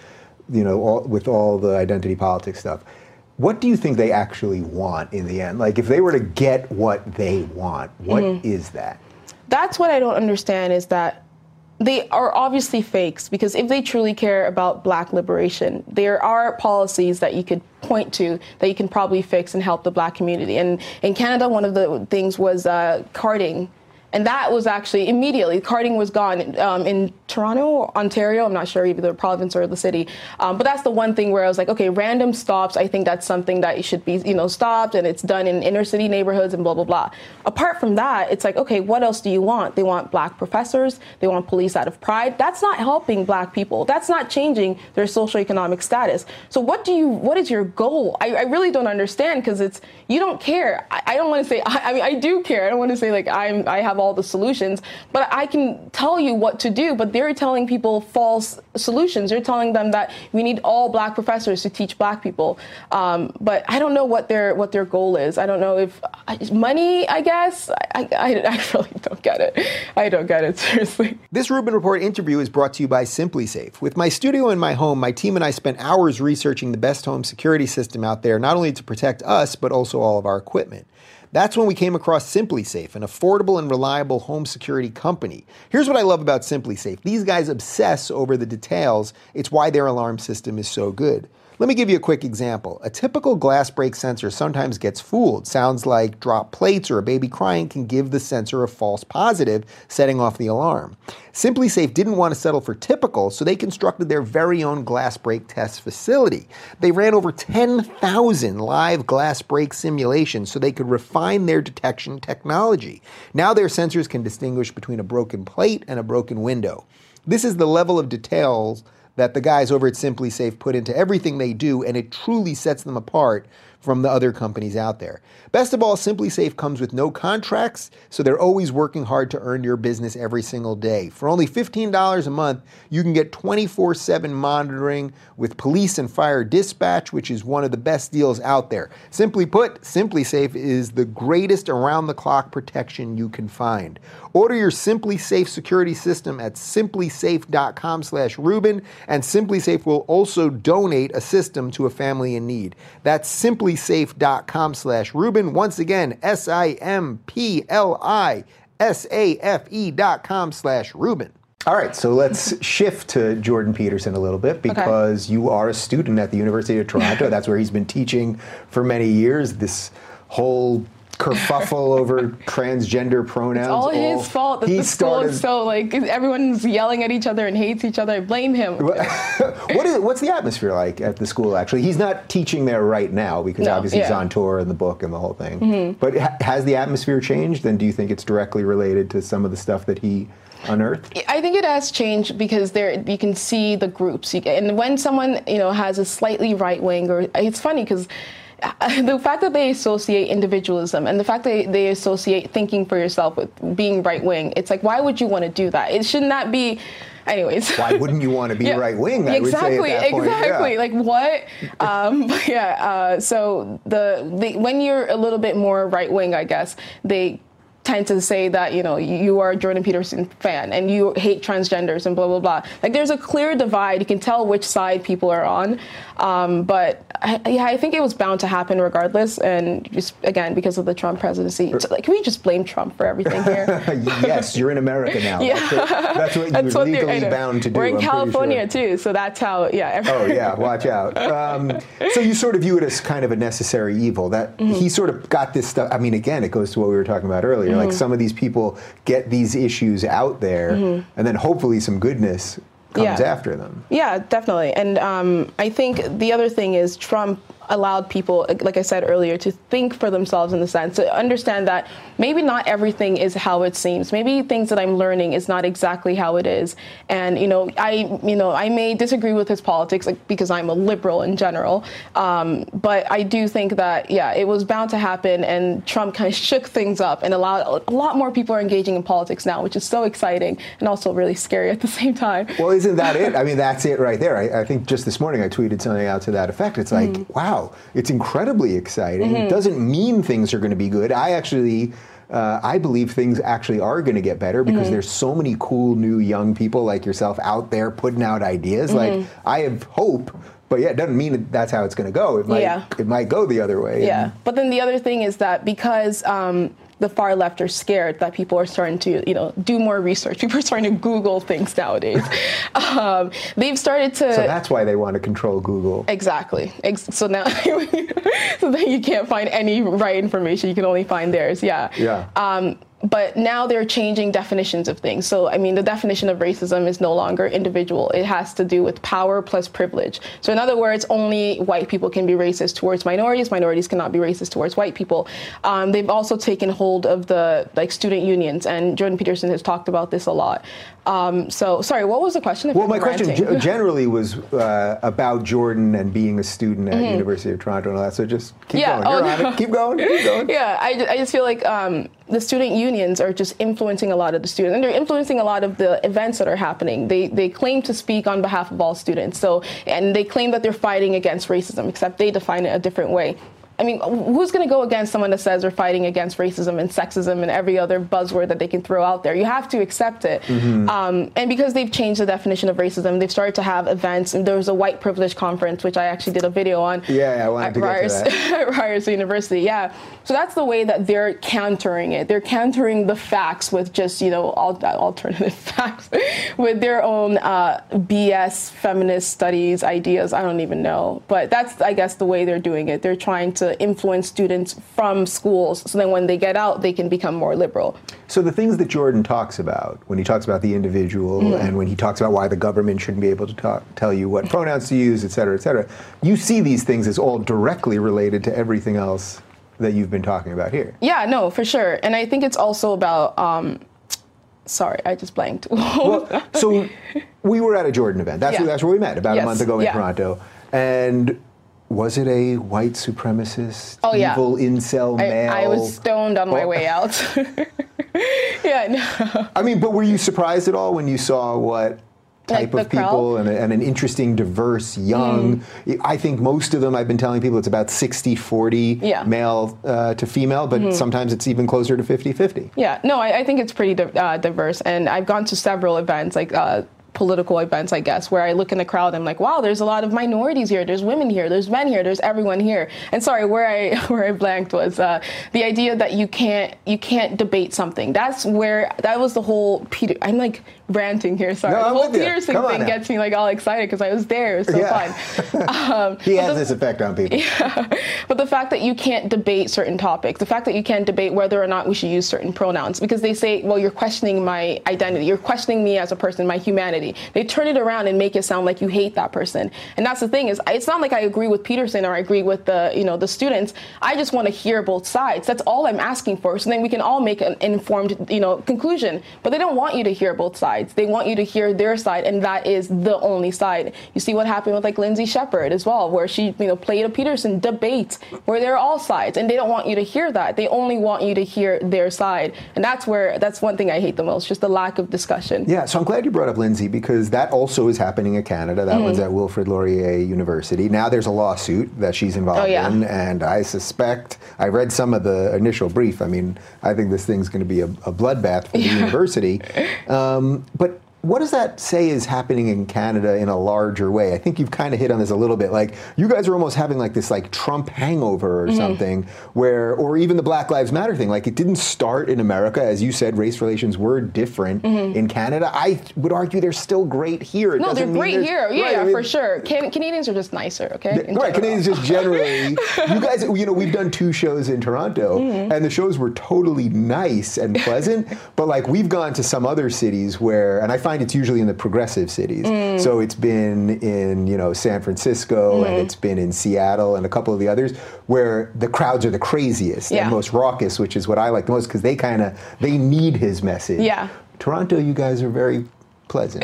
you know, all, with all the identity politics stuff. What do you think they actually want in the end? Like, if they were to get what they want, what mm. is that? that's what I don't understand is that they are obviously fakes because if they truly care about black liberation, there are policies that you could point to that you can probably fix and help the black community. And in Canada, one of the things was uh, carding. And that was actually immediately, carding was gone um, in Toronto, Ontario. I'm not sure either the province or the city. Um, but that's the one thing where I was like, okay, random stops, I think that's something that should be, you know, stopped and it's done in inner city neighborhoods and blah, blah, blah. Apart from that, it's like, okay, what else do you want? They want black professors. They want police out of pride. That's not helping black people. That's not changing their socioeconomic status. So what do you, what is your goal? I, I really don't understand because it's, you don't care. I, I don't want to say, I, I mean, I do care. I don't want to say like I'm, I have all the solutions, but I can tell you what to do. But they're telling people false solutions. They're telling them that we need all black professors to teach black people. Um, but I don't know what their what their goal is. I don't know if money. I guess I, I, I really don't get it. I don't get it seriously. This Rubin Report interview is brought to you by SimpliSafe. With my studio in my home, my team and I spent hours researching the best home security system out there, not only to protect us, but also all of our equipment. That's when we came across SimpliSafe, an affordable and reliable home security company. Here's what I love about SimpliSafe these guys obsess over the details, it's why their alarm system is so good. Let me give you a quick example. A typical glass break sensor sometimes gets fooled. Sounds like drop plates or a baby crying can give the sensor a false positive, setting off the alarm. SimpliSafe didn't want to settle for typical, so they constructed their very own glass break test facility. They ran over 10,000 live glass break simulations so they could refine their detection technology. Now their sensors can distinguish between a broken plate and a broken window. This is the level of details that the guys over at SimpliSafe put into everything they do, and it truly sets them apart from the other companies out there. Best of all, SimpliSafe comes with no contracts, so they're always working hard to earn your business every single day. For only $15 a month, you can get 24 7 monitoring with police and fire dispatch, which is one of the best deals out there. Simply put, SimpliSafe is the greatest around the clock protection you can find. Order your SimpliSafe security system at simplisafe.com slash Rubin, and SimpliSafe will also donate a system to a family in need. That's simplisafe.com slash Rubin. Once again, S-I-M-P-L-I-S-A-F-E E dot com slash Rubin. All right, so let's shift to Jordan Peterson a little bit because you are a student at the University of Toronto. That's where he's been teaching for many years. This whole kerfuffle over transgender pronouns. It's All his fault that he the school started- is so like everyone's yelling at each other and hates each other. I blame him. what is, what's the atmosphere like at the school? Actually, he's not teaching there right now because No, obviously he's on tour and the book and the whole thing. Mm-hmm. But ha- has the atmosphere changed? And do you think it's directly related to some of the stuff that he unearthed? I think it has changed because there you can see the groups, you, and when someone you know has a slightly right wing, or it's funny because the fact that they associate individualism and the fact that they, associate thinking for yourself with being right wing, it's like why would you want to do that? It should not be. Anyways, Why wouldn't you want to be Yeah, right wing? I exactly, would say at exactly. yeah. Like what? Um, yeah. Uh, so the, the when you're a little bit more right wing, I guess they tend to say that you know you are a Jordan Peterson fan and you hate transgenders and blah blah blah. Like there's a clear divide. You can tell which side people are on. Um, but I, yeah, I think it was bound to happen regardless. And just again because of the Trump presidency, so, like, can we just blame Trump for everything here? yes, you're in America now. Yeah. That's, what, that's what that's you're what legally bound to do. We're in I'm California sure. too, so that's how. Yeah. oh yeah, watch out. Um, so you sort of view it as kind of a necessary evil. That mm-hmm. he sort of got this stuff. I mean, again, it goes to what we were talking about earlier. Mm-hmm. Like some of these people get these issues out there, mm-hmm. and then hopefully some goodness comes yeah. after them. Yeah, definitely. And um, I think the other thing is Trump allowed people, like I said earlier, to think for themselves in the sense to understand that maybe not everything is how it seems. Maybe things that I'm learning is not exactly how it is. And you know, I you know I may disagree with his politics like, because I'm a liberal in general, um, but I do think that yeah, it was bound to happen. And Trump kind of shook things up and allowed a lot more people are engaging in politics now, which is so exciting and also really scary at the same time. Well, isn't that it? I mean, that's it right there. I, I think just this morning I tweeted something out to that effect. It's like, mm-hmm. wow wow, it's incredibly exciting. Mm-hmm. It doesn't mean things are going to be good. I actually. Uh, I believe things actually are going to get better because mm-hmm. there's so many cool new young people like yourself out there putting out ideas. Mm-hmm. Like I have hope, but yeah, it doesn't mean that that's how it's going to go. It might yeah. it might go the other way. Yeah, but then the other thing is that because um, the far left are scared that people are starting to, you know, do more research. People are starting to Google things nowadays. um, they've started to. So that's why they want to control Google. Exactly. So now, so then you can't find any right information. You can only find theirs. Yeah. Yeah. Um, but now they're changing definitions of things. So, I mean, the definition of racism is no longer individual. It has to do with power plus privilege. So, in other words, only white people can be racist towards minorities. Minorities cannot be racist towards white people. Um, they've also taken hold of the like student unions, and Jordan Peterson has talked about this a lot. Um, so, sorry, what was the question? Well, my question g- generally was uh, about Jordan and being a student at mm-hmm. University of Toronto and all that. So just keep yeah. going. Oh, no. Keep going. Keep going. yeah, I, I just feel like um, the student unions are just influencing a lot of the students, and they're influencing a lot of the events that are happening. They they claim to speak on behalf of all students. So, and they claim that they're fighting against racism, except they define it a different way. I mean, who's going to go against someone that says they're fighting against racism and sexism and every other buzzword that they can throw out there? You have to accept it. Mm-hmm. Um, and because they've changed the definition of racism, they've started to have events. And there was a white privilege conference, which I actually did a video on. Yeah, I wanted to Ryerson, get to that. at Ryerson University. Yeah. So that's the way that they're countering it. They're countering the facts with just, you know, all alternative facts, with their own uh, BS feminist studies ideas. I don't even know. But that's, I guess, the way they're doing it. They're trying to to influence students from schools so then when they get out, they can become more liberal. So the things that Jordan talks about, when he talks about the individual mm. and when he talks about why the government shouldn't be able to talk, tell you what pronouns to use, et cetera, et cetera, you see these things as all directly related to everything else that you've been talking about here. Yeah, no, for sure. And I think it's also about. Um, sorry, I just blanked. well, so we were at a Jordan event. That's, yeah. where, that's where we met about yes. a month ago in yeah. Toronto. And was it a white supremacist, oh, yeah. evil incel I, male? I was stoned on my way out. yeah, no. I mean, but were you surprised at all when you saw what type like of people and, a, and, an interesting, diverse, young. Mm. I think most of them, I've been telling people it's about 60 40 yeah. male uh, to female, but mm-hmm. sometimes it's even closer to 50 50. Yeah, no, I, I think it's pretty di- uh, diverse. And I've gone to several events, like uh, political events, I guess, where I look in the crowd I'm like, wow, there's a lot of minorities here, there's women here, there's men here, there's everyone here. And sorry, where I where I blanked was uh, the idea that you can't you can't debate something. That's where that was the whole Peter. I'm like ranting here. Sorry, no, the whole Peterson thing now. gets me like all excited because I was there. It was so yeah. fun. Um, he has the, this effect on people. Yeah. But the fact that you can't debate certain topics, the fact that you can't debate whether or not we should use certain pronouns, because they say, well, you're questioning my identity, you're questioning me as a person, my humanity. They turn it around and make it sound like you hate that person. And that's the thing is, it's not like I agree with Peterson or I agree with the you know the students. I just want to hear both sides. That's all I'm asking for. So then we can all make an informed you know conclusion. But they don't want you to hear both sides sides. They want you to hear their side, and that is the only side. You see what happened with like Lindsay Shepherd as well, where she you know played a Peterson debate where they're all sides, and they don't want you to hear that. They only want you to hear their side, and that's where that's one thing I hate the most, just the lack of discussion. Yeah, so I'm glad you brought up Lindsay because that also is happening in Canada. That one's Mm-hmm. at Wilfrid Laurier University. Now there's a lawsuit that she's involved Oh, yeah. in, and I suspect I read some of the initial brief. I mean, I think this thing's going to be a, a bloodbath for the university. Um, but what does that say is happening in Canada in a larger way? I think you've kind of hit on this a little bit. Like you guys are almost having like this like Trump hangover or Mm-hmm. something, where or even the Black Lives Matter thing. Like it didn't start in America, as you said. Race relations were different in Canada. I would argue they're still great here. It Mm-hmm. No, they're great here. Yeah, Right, I mean, for sure. Can- Canadians are just nicer, okay? Right, general. Canadians just generally. you guys, you know, we've done two shows in Toronto, Mm-hmm. and the shows were totally nice and pleasant. but like we've gone to some other cities where, and I find it's usually in the progressive cities. Mm. So it's been in you know San Francisco, and Mm-hmm. it's been in Seattle, and a couple of the others where the crowds are the craziest Yeah. and most raucous, which is what I like the most because they kind of they need his message. Yeah. Toronto, you guys are very pleasant.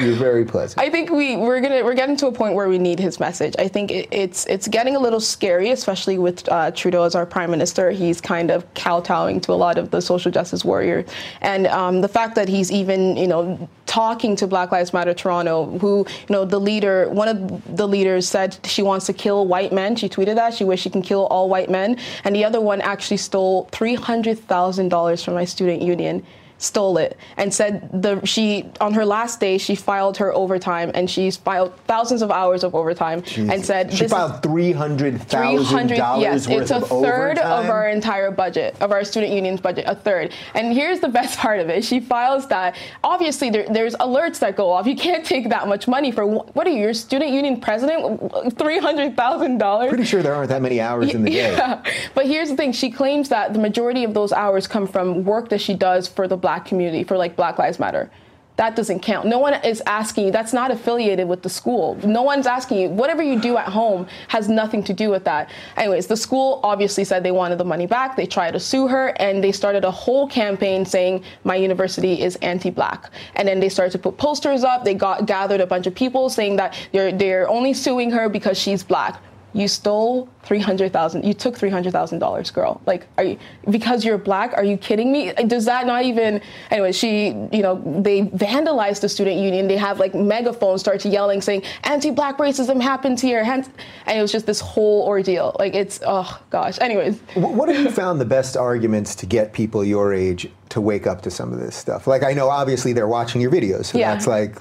You're very pleasant. I think we we're gonna we're getting to a point where we need his message. I think it, it's it's getting a little scary, especially with uh, Trudeau as our prime minister. He's kind of kowtowing to a lot of the social justice warrior, and um, the fact that he's even you know talking to Black Lives Matter Toronto, who you know the leader, one of the leaders said she wants to kill white men. She tweeted that she wished she can kill all white men, and the other one actually stole three hundred thousand dollars from my student union stole it and said the she on her last day she filed her overtime and she's filed thousands of hours of overtime and said she this is filed three hundred thousand 300 dollars yes worth it's a of third overtime? of our entire budget of our student union's budget a third. And here's the best part of it. She files that. Obviously there, there's alerts that go off. You can't take that much money for what are you your student union president? $300000 Pretty sure there aren't that many hours in the day. yeah. But here's the thing. She claims that the majority of those hours come from work that she does for the black community, for like Black Lives Matter. That doesn't count. No one is asking you, that's not affiliated with the school. No one's asking you, whatever you do at home has nothing to do with that. Anyways, the school obviously said they wanted the money back. They tried to sue her and they started a whole campaign saying my university is anti-black. And then they started to put posters up. They got gathered a bunch of people saying that they're they're only suing her because she's black you stole three hundred thousand. You took three hundred thousand dollars, girl. Like, are you because you're black? Are you kidding me? Does that not even? Anyway, she, you know, they vandalized the student union. They have like megaphones start to yelling, saying anti-black racism happens here, Hence- and it was just this whole ordeal. Like, it's oh gosh. Anyways, What have you found the best arguments to get people your age to wake up to some of this stuff? Like I know obviously they're watching your videos, so Yeah. that's like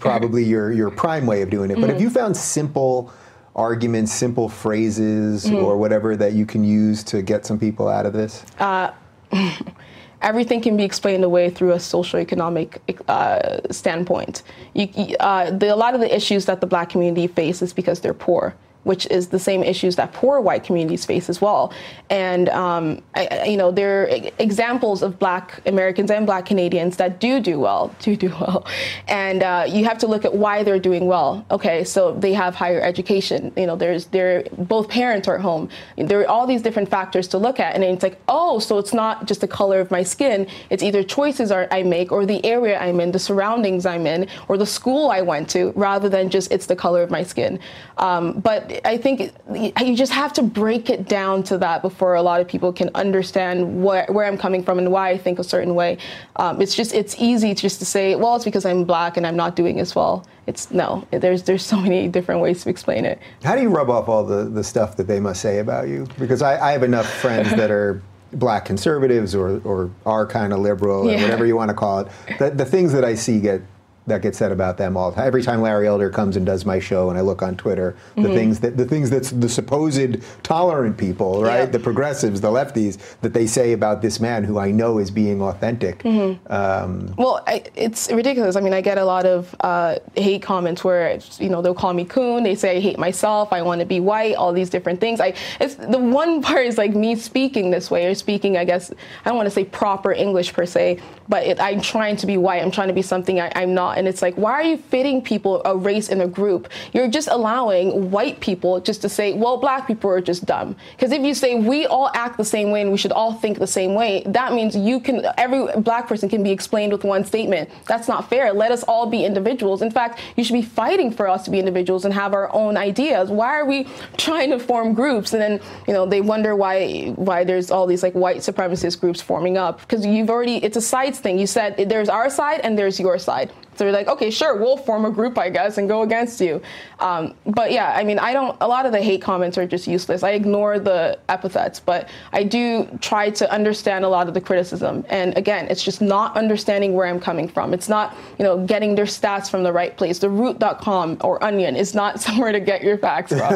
probably your your prime way of doing it. But have mm-hmm. you found simple arguments, simple phrases, or whatever that you can use to get some people out of this? everything can be explained away through a socioeconomic uh, standpoint. You- uh, the, a lot of the issues that the black community faces because they're poor. Which is the same issues that poor white communities face as well, and um, I, you know there are examples of Black Americans and Black Canadians that do do well, do do well, and uh, you have to look at why they're doing well. Okay, so they have higher education. You know, there's they're both parents are at home. There are all these different factors to look at, and it's like, oh, so it's not just the color of my skin. It's either choices are, I make, or the area I'm in, the surroundings I'm in, or the school I went to, rather than just it's the color of my skin. Um, but I think you just have to break it down to that before a lot of people can understand where, where I'm coming from and why I think a certain way. Um, it's just it's easy just to say, well, it's because I'm black and I'm not doing as well. It's no, there's there's so many different ways to explain it. How do you rub off all the, the stuff that they must say about you? Because I, I have enough friends that are black conservatives or, or are kind of liberal or whatever you want to call it. The, the things that I see get that gets said about them all. Every time Larry Elder comes and does my show and I look on Twitter, the Mm-hmm. things that the things that's the supposed tolerant people, right? Yeah. The progressives, the lefties, that they say about this man who I know is being authentic. Mm-hmm. Um, Well, I, it's ridiculous. I mean, I get a lot of uh, hate comments where it's, you know they'll call me coon. They say I hate myself. I want to be white. All these different things. I it's the one part is like me speaking this way or speaking. I guess I don't want to say proper English per se, but it, I'm trying to be white. I'm trying to be something I, I'm not. And it's like, why are you fitting people a race in a group? You're just allowing white people just to say, well, black people are just dumb. Because if you say we all act the same way and we should all think the same way, that means you can every black person can be explained with one statement. That's not fair. Let us all be individuals. In fact, you should be fighting for us to be individuals and have our own ideas. Why are we trying to form groups and then you know they wonder why why there's all these like white supremacist groups forming up because you've already it's a sides thing. You said there's our side and there's your side. So we're like, okay, sure, we'll form a group, I guess, and go against you. Um, but yeah, I mean, I don't. A lot of the hate comments are just useless. I ignore the epithets, but I do try to understand a lot of the criticism. And again, it's just not understanding where I'm coming from. It's not, you know, getting their stats from the right place. The root.com or Onion is not somewhere to get your facts from.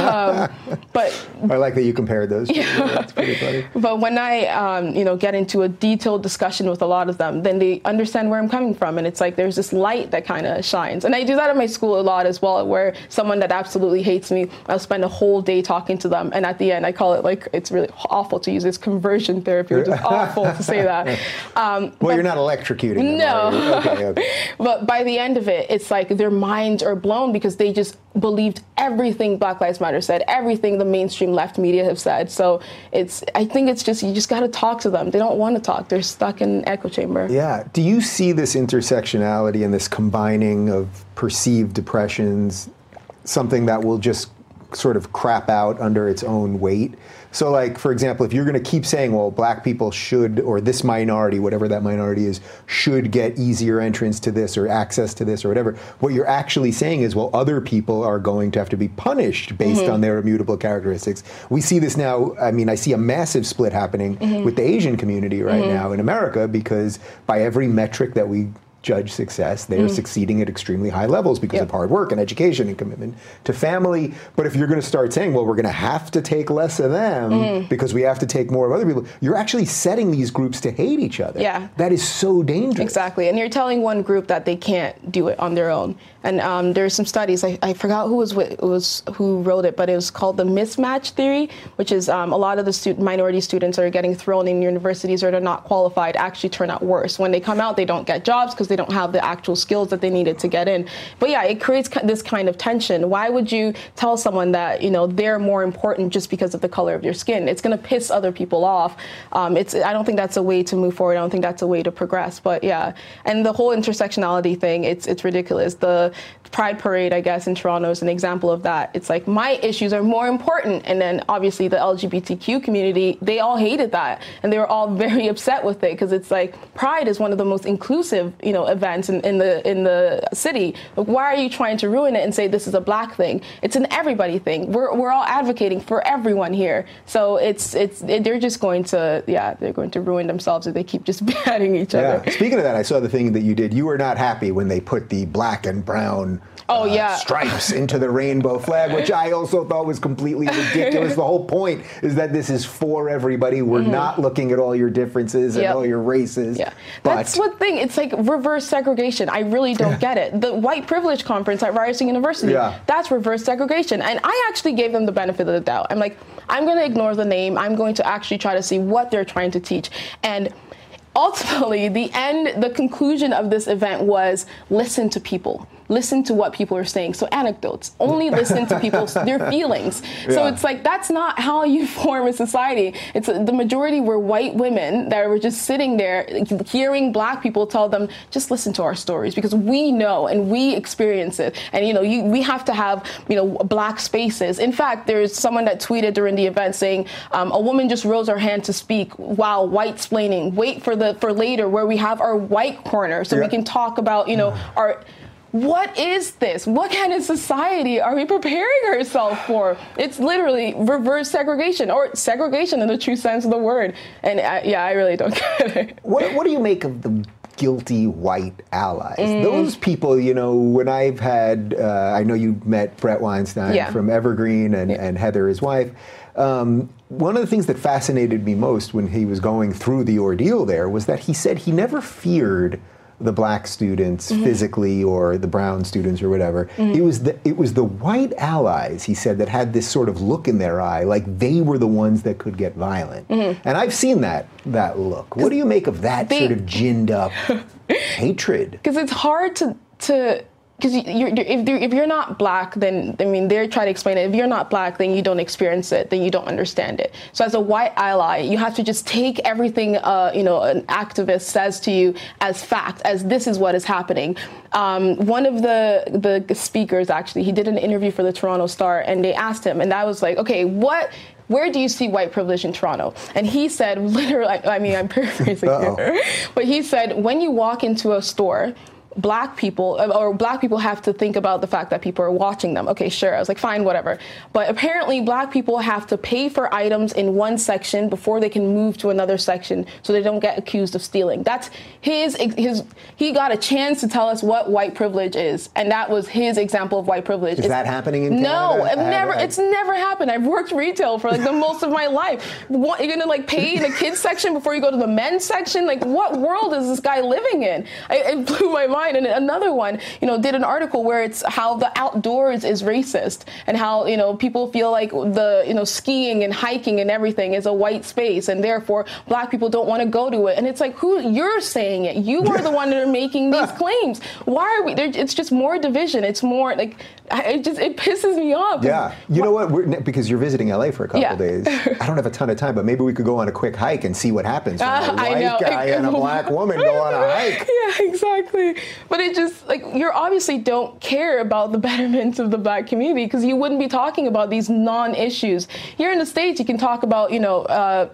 um, but I like that you compared those. Yeah. That's pretty funny. But when I, um, you know, get into a detailed discussion with a lot of them, then they understand where I'm coming from, and it's like there's this light that kind of shines. And I do that at my school a lot as well, where someone that absolutely hates me, I'll spend a whole day talking to them, and at the end, I call it like it's really awful to use this conversion therapy, which is awful to say that. Um, well, but, you're not electrocuting them. No. Okay, okay. but by the end of it, it's like their minds are blown because they just believed everything Black Lives Matter said, everything the mainstream left media have said. So it's, I think it's just you just got to talk to them. They don't want to talk. They're stuck in an echo chamber. Yeah. Do you see this intersectionality and this combining of perceived depressions, something that will just sort of crap out under its own weight? So, like, for example, if you're going to keep saying, well, black people should, or this minority, whatever that minority is, should get easier entrance to this or access to this or whatever, what you're actually saying is, well, other people are going to have to be punished based mm-hmm. on their immutable characteristics. We see this now, I mean, I see a massive split happening mm-hmm. with the Asian community right mm-hmm. now in America because by every metric that we judge success. They are mm. succeeding at extremely high levels because yep. of hard work and education and commitment to family. But if you're going to start saying, well, we're going to have to take less of them mm. because we have to take more of other people, you're actually setting these groups to hate each other. Yeah. That is so dangerous. Exactly. And you're telling one group that they can't do it on their own. And um, there's some studies. I, I forgot who was was who wrote it, but it was called the mismatch theory, which is um, a lot of the student, minority students are getting thrown in universities or they're not qualified actually turn out worse. When they come out, they don't get jobs because they don't have the actual skills that they needed to get in. But yeah, it creates this kind of tension. Why would you tell someone that you know they're more important just because of the color of your skin? It's going to piss other people off. Um, it's I don't think that's a way to move forward. I don't think that's a way to progress. But yeah, and the whole intersectionality thing, it's it's ridiculous. The Pride Parade, I guess, in Toronto is an example of that. It's like my issues are more important. And then obviously the LGBTQ community, they all hated that. And they were all very upset with it because it's like Pride is one of the most inclusive, you know, events in, in the in the city. Like, why are you trying to ruin it and say this is a black thing? It's an everybody thing. We're, we're all advocating for everyone here. So it's it's it, they're just going to yeah, they're going to ruin themselves if they keep just batting each yeah. other. Speaking of that, I saw the thing that you did. You were not happy when they put the black and brown oh, uh, yeah. stripes into the rainbow flag, which I also thought was completely ridiculous. the whole point is that this is for everybody. We're mm-hmm. not looking at all your differences and all your races. Yeah, but that's one thing. It's like reverse segregation. I really don't get it. The white privilege conference at Ryerson University. Yeah. that's reverse segregation, and I actually gave them the benefit of the doubt. I'm like, I'm going to ignore the name. I'm going to actually try to see what they're trying to teach, and ultimately the end the conclusion of this event was listen to people listen to what people are saying. So anecdotes, only listen to people's their feelings. Yeah. So it's like that's not how you form a society. It's the majority were white women that were just sitting there hearing black people tell them just listen to our stories because we know and we experience it. And you know, you, we have to have you know black spaces. In fact, there's someone that tweeted during the event saying um, a woman just rose her hand to speak while white splaining. Wait for the for later where we have our white corner so yeah. we can talk about you know our what is this? What kind of society are we preparing ourselves for? It's literally reverse segregation or segregation in the true sense of the word. And I, yeah, I really don't get it. What, what do you make of the guilty white allies? Mm. Those people, you know, when I've had, uh, I know you met Bret Weinstein yeah. from Evergreen and, yeah. and Heather, his wife. Um, one of the things that fascinated me most when he was going through the ordeal there was that he said he never feared the black students mm-hmm. physically or the brown students or whatever. Mm-hmm. It was the it was the white allies, he said, that had this sort of look in their eye, like they were the ones that could get violent. Mm-hmm. And I've seen that that look. What do you make of that they, sort of ginned up hatred? Because it's hard to to because you're, if, if you're not black, then I mean they're trying to explain it. If you're not black, then you don't experience it, then you don't understand it. So as a white ally, you have to just take everything uh, you know an activist says to you as fact, as this is what is happening. Um, one of the the speakers actually, he did an interview for the Toronto Star, and they asked him, and that was like, okay, what where do you see white privilege in Toronto? And he said, literally, I mean, I'm paraphrasing here, but he said, when you walk into a store, black people uh, or black people have to think about the fact that people are watching them. Okay, sure. I was like, fine, whatever. But apparently, black people have to pay for items in one section before they can move to another section, so they don't get accused of stealing. That's his his. He got a chance to tell us what white privilege is, and that was his example of white privilege. Is it's, that happening in no, Canada? No, never. It's never happened. I've worked retail for like the most of my life. What you're gonna like pay in the kids section before you go to the men's section? Like, what world is this guy living in? I, it blew my mind. And another one, you know, did an article where it's how the outdoors is racist and how you know people feel like the you know skiing and hiking and everything is a white space, and therefore black people don't want to go to it. And it's like, who you're saying it? You are the one that are making these claims. Why are we? It's just more division. It's more like it just it pisses me off. Yeah, you know what? We're, because you're visiting LA for a couple Yeah. days. I don't have a ton of time, but maybe we could go on a quick hike and see what happens when Uh, a I white know. guy and a black woman go on a hike. Yeah, exactly. But it just like you obviously don't care about the betterment of the black community because you wouldn't be talking about these non-issues. Here in the states, you can talk about you know. Uh,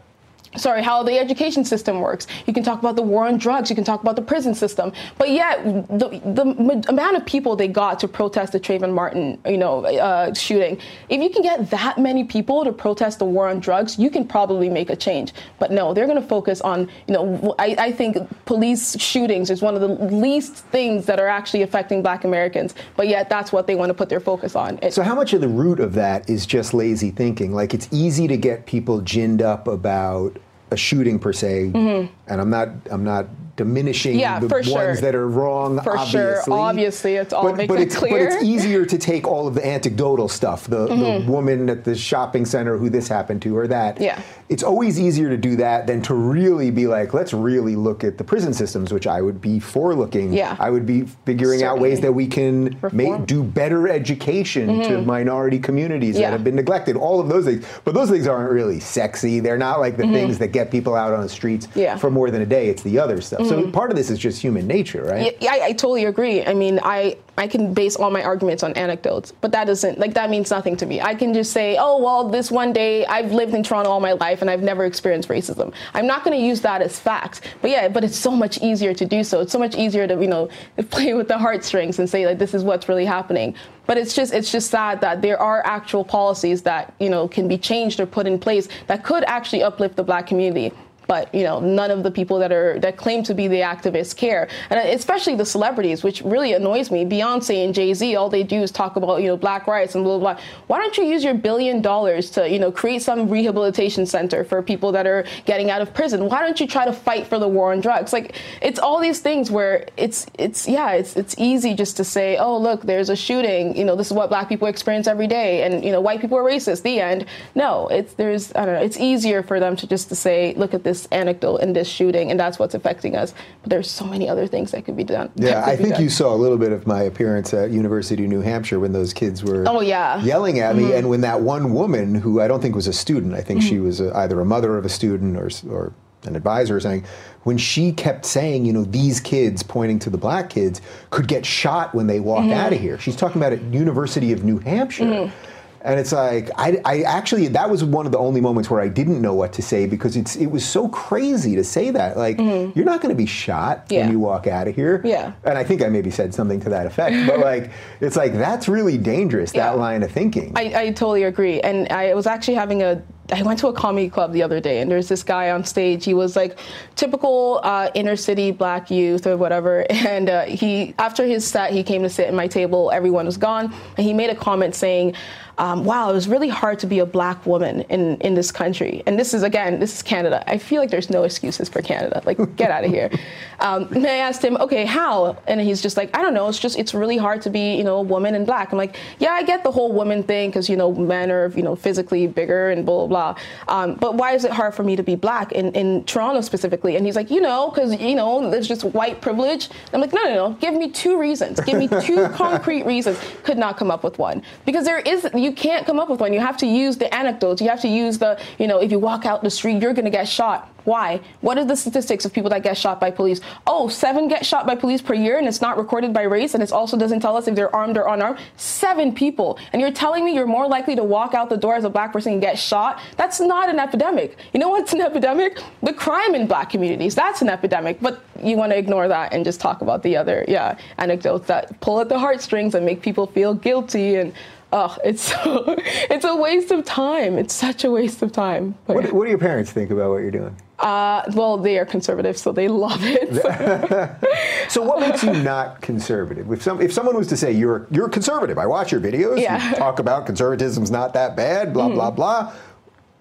Sorry, how the education system works. You can talk about the war on drugs. You can talk about the prison system. But yet, the, the amount of people they got to protest the Trayvon Martin, you know, uh, shooting. If you can get that many people to protest the war on drugs, you can probably make a change. But no, they're going to focus on, you know, I, I think police shootings is one of the least things that are actually affecting Black Americans. But yet, that's what they want to put their focus on. It- So how much of the root of that is just lazy thinking? Like it's easy to get people ginned up about a shooting per se, mm-hmm. and I'm not I'm not diminishing Mm-hmm. Yeah, the ones sure. that are wrong. For sure. obviously. Obviously, it's all but, but it's, But clear. it's easier to take all of the anecdotal stuff, the, Mm-hmm. the woman at the shopping center who this happened to or that. Yeah. It's always easier to do that than to really be like, let's really look at the prison systems, which I would be for looking. Yeah. I would be figuring out ways that we can make, do better education to minority communities Yeah. that have been neglected. All of those things, but those things aren't really sexy. They're not like the things that get people out on the streets Mm-hmm. Yeah. Mm-hmm. for more than a day. It's the other stuff. So hmm. part of this is just human nature, right? Yeah, I, I totally agree. I mean, I I can base all my arguments on anecdotes, but that doesn't like that means nothing to me. I can just say, oh well, this one day I've lived in Toronto all my life and I've never experienced racism. I'm not going to use that as fact. But yeah, but it's so much easier to do so. It's so much easier to you know play with the heartstrings and say like this is what's really happening. But it's just it's just sad that there are actual policies that you know can be changed or put in place that could actually uplift the black community but you know none of the people that are that claim to be the activists care. And especially the celebrities which really annoys me. Beyonce and jay-z all they do is talk about you know black rights and blah blah blah. Why don't you use your billion dollars to you know create some rehabilitation center for people that are getting out of prison? Why don't you try to fight for the war on drugs? Like it's all these things where it's it's yeah it's it's easy just to say oh look there's a shooting you know this is what black people experience every day and you know white people are racist the end. No it's there's i don't know it's easier for them to just to say look at this anecdote and this shooting and that's what's affecting us but there's so many other things that could be done Yeah, I think done. you saw a little bit of my appearance at University of New Hampshire when those kids were Oh, yeah. Mm-hmm. yelling at me, and when that one woman who I don't think was a student, I think she was a, either a mother of a student or or an advisor or something, when she kept saying, you know, these kids, pointing to the black kids, could get shot when they walked Mm-hmm. out of here. She's talking about at University of New Hampshire. And it's like I, I actually that was one of the only moments where I didn't know what to say because it's it was so crazy to say that like you're not going to be shot Mm-hmm. Yeah. when you walk out of here Yeah. and I think I maybe said something to that effect, but like, it's like that's really dangerous. Yeah. That line of thinking. I, I totally agree. And I was actually having a, I went to a comedy club the other day, and there's this guy on stage. He was like typical uh, inner city black youth or whatever. And uh, he, after his set, he came to sit at my table. Everyone was gone, and he made a comment saying, um, "Wow, it was really hard to be a black woman in in this country." And this is again, this is Canada. I feel like there's no excuses for Canada. Like, get out of here. Um, and I asked him, "Okay, how?" And he's just like, "I don't know. It's just it's really hard to be, you know, a woman in black." I'm like, "Yeah, I get the whole woman thing because you know men are you know physically bigger and blah blah blah. Um, but why is it hard for me to be black in in Toronto specifically?" And he's like, "You know, because you know there's just white privilege." I'm like, "No, no, no. Give me two reasons. Give me two concrete reasons." Could not come up with one because there is you can't come up with one. You have to use the anecdotes. You have to use the you know if you walk out the street you're going to get shot. Why? What are the statistics of people that get shot by police? Oh, seven get shot by police per year, and it's not recorded by race, and it also doesn't tell us if they're armed or unarmed. Seven people, and you're telling me you're more likely to walk out the door as a black person and get shot? That's not an epidemic. You know what's an epidemic? The crime in black communities. That's an epidemic. But you want to ignore that and just talk about the other, yeah, anecdotes that pull at the heartstrings and make people feel guilty and oh, it's so, it's a waste of time. It's such a waste of time. But, what, what, do your parents think about what you're doing? Uh, well, they are conservative, so they love it. So. so, what makes you not conservative? If some if someone was to say you're you're conservative, I watch your videos, yeah. you talk about conservatism's not that bad, blah mm-hmm. blah blah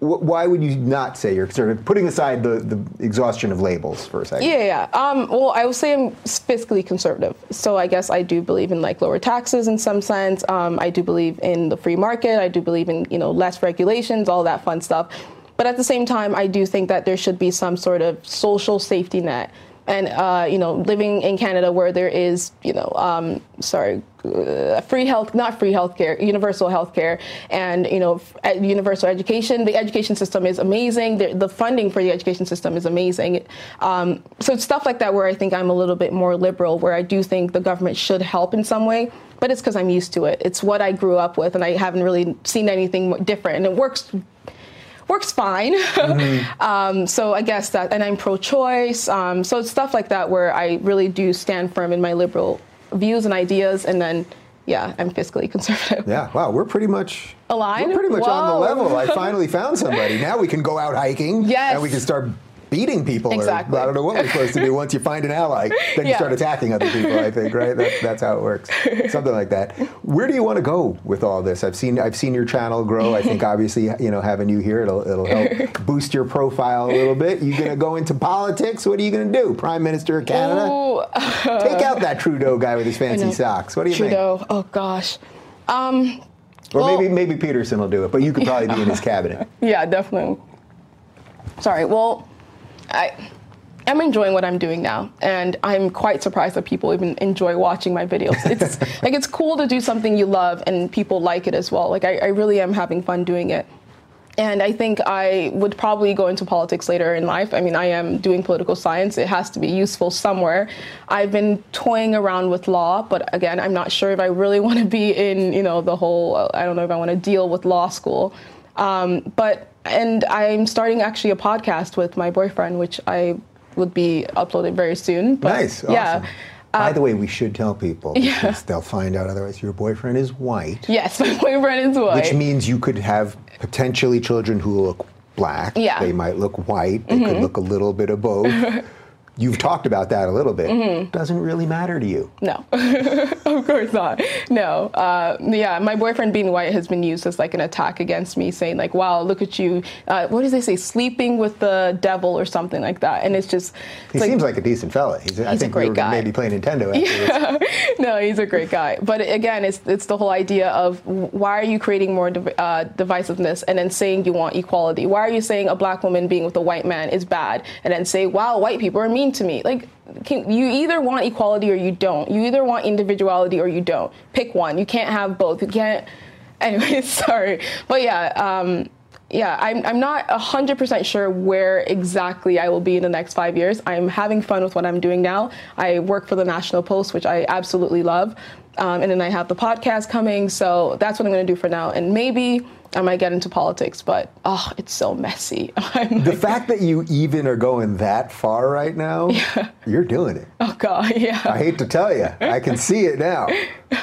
why would you not say you're conservative? Putting aside the, the exhaustion of labels for a second. Yeah, yeah. Um, well, I would say I'm fiscally conservative. So I guess I do believe in like lower taxes in some sense. Um, I do believe in the free market. I do believe in you know less regulations, all that fun stuff. But at the same time, I do think that there should be some sort of social safety net and uh, you know living in Canada where there is you know um, sorry uh, free health not free health care universal health care and you know universal education. The education system is amazing. The, the funding for the education system is amazing. Um, so stuff like that where I think I'm a little bit more liberal where I do think the government should help in some way but it's because I'm used to it. It's what I grew up with and I haven't really seen anything different and it works works fine. Mm-hmm. um, so I guess that, and I'm pro-choice. Um, so it's stuff like that where I really do stand firm in my liberal views and ideas, and then yeah, I'm fiscally conservative. Yeah, wow, we're pretty much aligned. We're pretty much Whoa. on the level. I finally found somebody. Now we can go out hiking. Yes. And we can start beating people. Exactly. Or, I don't know what we're supposed to do. Once you find an ally, then you start attacking other people. I think, right? That, that's how it works. Something like that. Where do you want to go with all this? I've seen I've seen your channel grow. I think obviously you know having you here it'll it'll help boost your profile a little bit. You're gonna go into politics? What are you gonna do? Prime Minister of Canada? Ooh, uh, Take out that Trudeau guy with his fancy socks. What do you Trudeau. think? Trudeau. Oh gosh. Um, or well, maybe maybe Peterson will do it, but you could probably be in his cabinet. Yeah, definitely. Sorry. Well, I I'm enjoying what I'm doing now, and I'm quite surprised that people even enjoy watching my videos. It's like it's cool to do something you love and people like it as well. Like I, I really am having fun doing it. And I think I would probably go into politics later in life. I mean, I am doing political science. It has to be useful somewhere. I've been toying around with law, but again, I'm not sure if I really want to be in, you know, the whole, I don't know if I want to deal with law school. Um, but, and I'm starting actually a podcast with my boyfriend, which I would be uploaded very soon. But nice. Awesome. Yeah. By uh, the way, we should tell people because yeah. they'll find out otherwise. Your boyfriend is white. Yes, my boyfriend is white. Which means you could have potentially children who look black. Yeah. They might look white. They mm-hmm. could look a little bit of both. You've talked about that a little bit. Mm-hmm. Doesn't really matter to you. No, of course not. No. Uh, yeah, my boyfriend being white has been used as like an attack against me, saying like, "Wow, look at you. Uh, what do they say? Sleeping with the devil or something like that." And it's just. It's he like, seems like a decent fella. He's, he's I think a great we guy. Maybe play Nintendo. Yeah. no, he's a great guy. But again, it's it's the whole idea of why are you creating more div- uh, divisiveness and then saying you want equality? Why are you saying a black woman being with a white man is bad and then say, "Wow, white people are mean to me"? Like can, you either want equality or you don't. You either want individuality or you don't. Pick one. You can't have both. You can't. Anyway, sorry, but yeah, um, yeah. I'm I'm not hundred percent sure where exactly I will be in the next five years. I'm having fun with what I'm doing now. I work for the National Post, which I absolutely love, um, and then I have the podcast coming. So that's what I'm going to do for now, and maybe I might get into politics, but oh, it's so messy. the fact that you even are going that far right now, yeah. you're doing it. Oh God, yeah. I hate to tell you, I can see it now.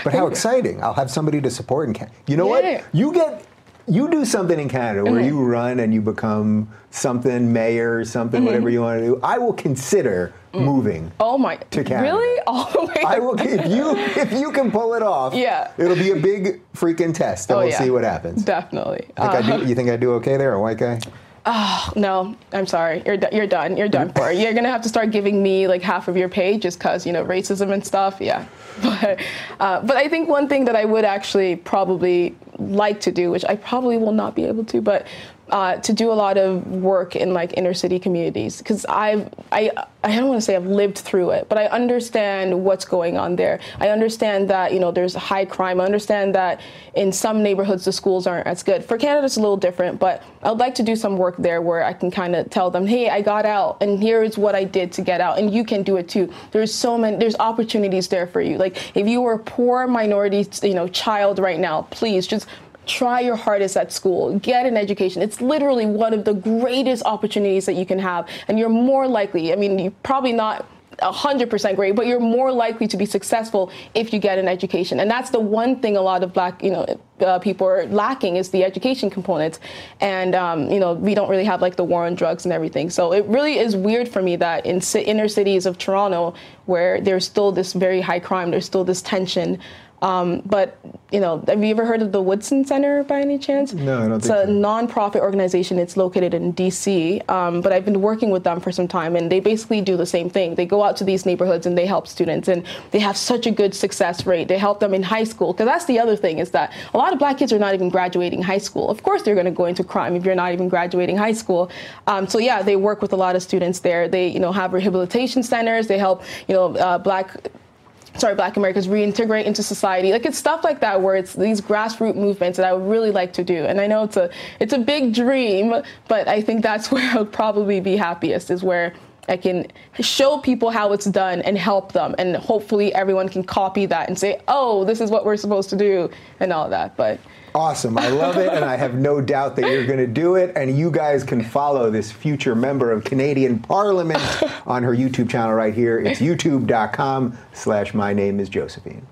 But how exciting! I'll have somebody to support and you know yeah. what? You get you do something in Canada where mm-hmm. you run and you become something mayor, something mm-hmm. whatever you want to do. I will consider mm. moving. Oh my! To Canada. Really? All the way? I will if you if you can pull it off. Yeah. It'll be a big freaking test, and oh, we'll yeah. see what happens. Definitely. Uh, I do, you think I do okay there, a white guy? Oh no, I'm sorry. You're you're done. You're done for. You're gonna have to start giving me like half of your pay just cause you know racism and stuff. Yeah, but uh, but I think one thing that I would actually probably like to do, which I probably will not be able to, but uh, to do a lot of work in like inner city communities because I've I I don't want to say I've lived through it, but I understand what's going on there. I understand that you know there's high crime. I understand that in some neighborhoods the schools aren't as good. For Canada, it's a little different, but I'd like to do some work there where I can kind of tell them, hey, I got out, and here's what I did to get out, and you can do it too. There's so many there's opportunities there for you. Like if you were a poor minority you know child right now, please just try your hardest at school, get an education. It's literally one of the greatest opportunities that you can have. And you're more likely, I mean, you're probably not 100% great, but you're more likely to be successful if you get an education. And that's the one thing a lot of black, you know, uh, people are lacking is the education component. And, um, you know, we don't really have like the war on drugs and everything. So it really is weird for me that in inner cities of Toronto, where there's still this very high crime, there's still this tension, um, but you know, have you ever heard of the Woodson Center by any chance? No, I don't it's a so. nonprofit organization. It's located in D.C. Um, but I've been working with them for some time, and they basically do the same thing. They go out to these neighborhoods and they help students, and they have such a good success rate. They help them in high school because that's the other thing is that a lot of black kids are not even graduating high school. Of course, they're going to go into crime if you're not even graduating high school. Um, so yeah, they work with a lot of students there. They you know have rehabilitation centers. They help you know uh, black sorry, black Americans reintegrate into society. Like it's stuff like that where it's these grassroots movements that I would really like to do. And I know it's a it's a big dream, but I think that's where I would probably be happiest is where I can show people how it's done and help them and hopefully everyone can copy that and say, "Oh, this is what we're supposed to do." and all that. But Awesome. I love it, and I have no doubt that you're going to do it. And you guys can follow this future member of Canadian Parliament on her YouTube channel right here. It's youtube.com slash my name is Josephine.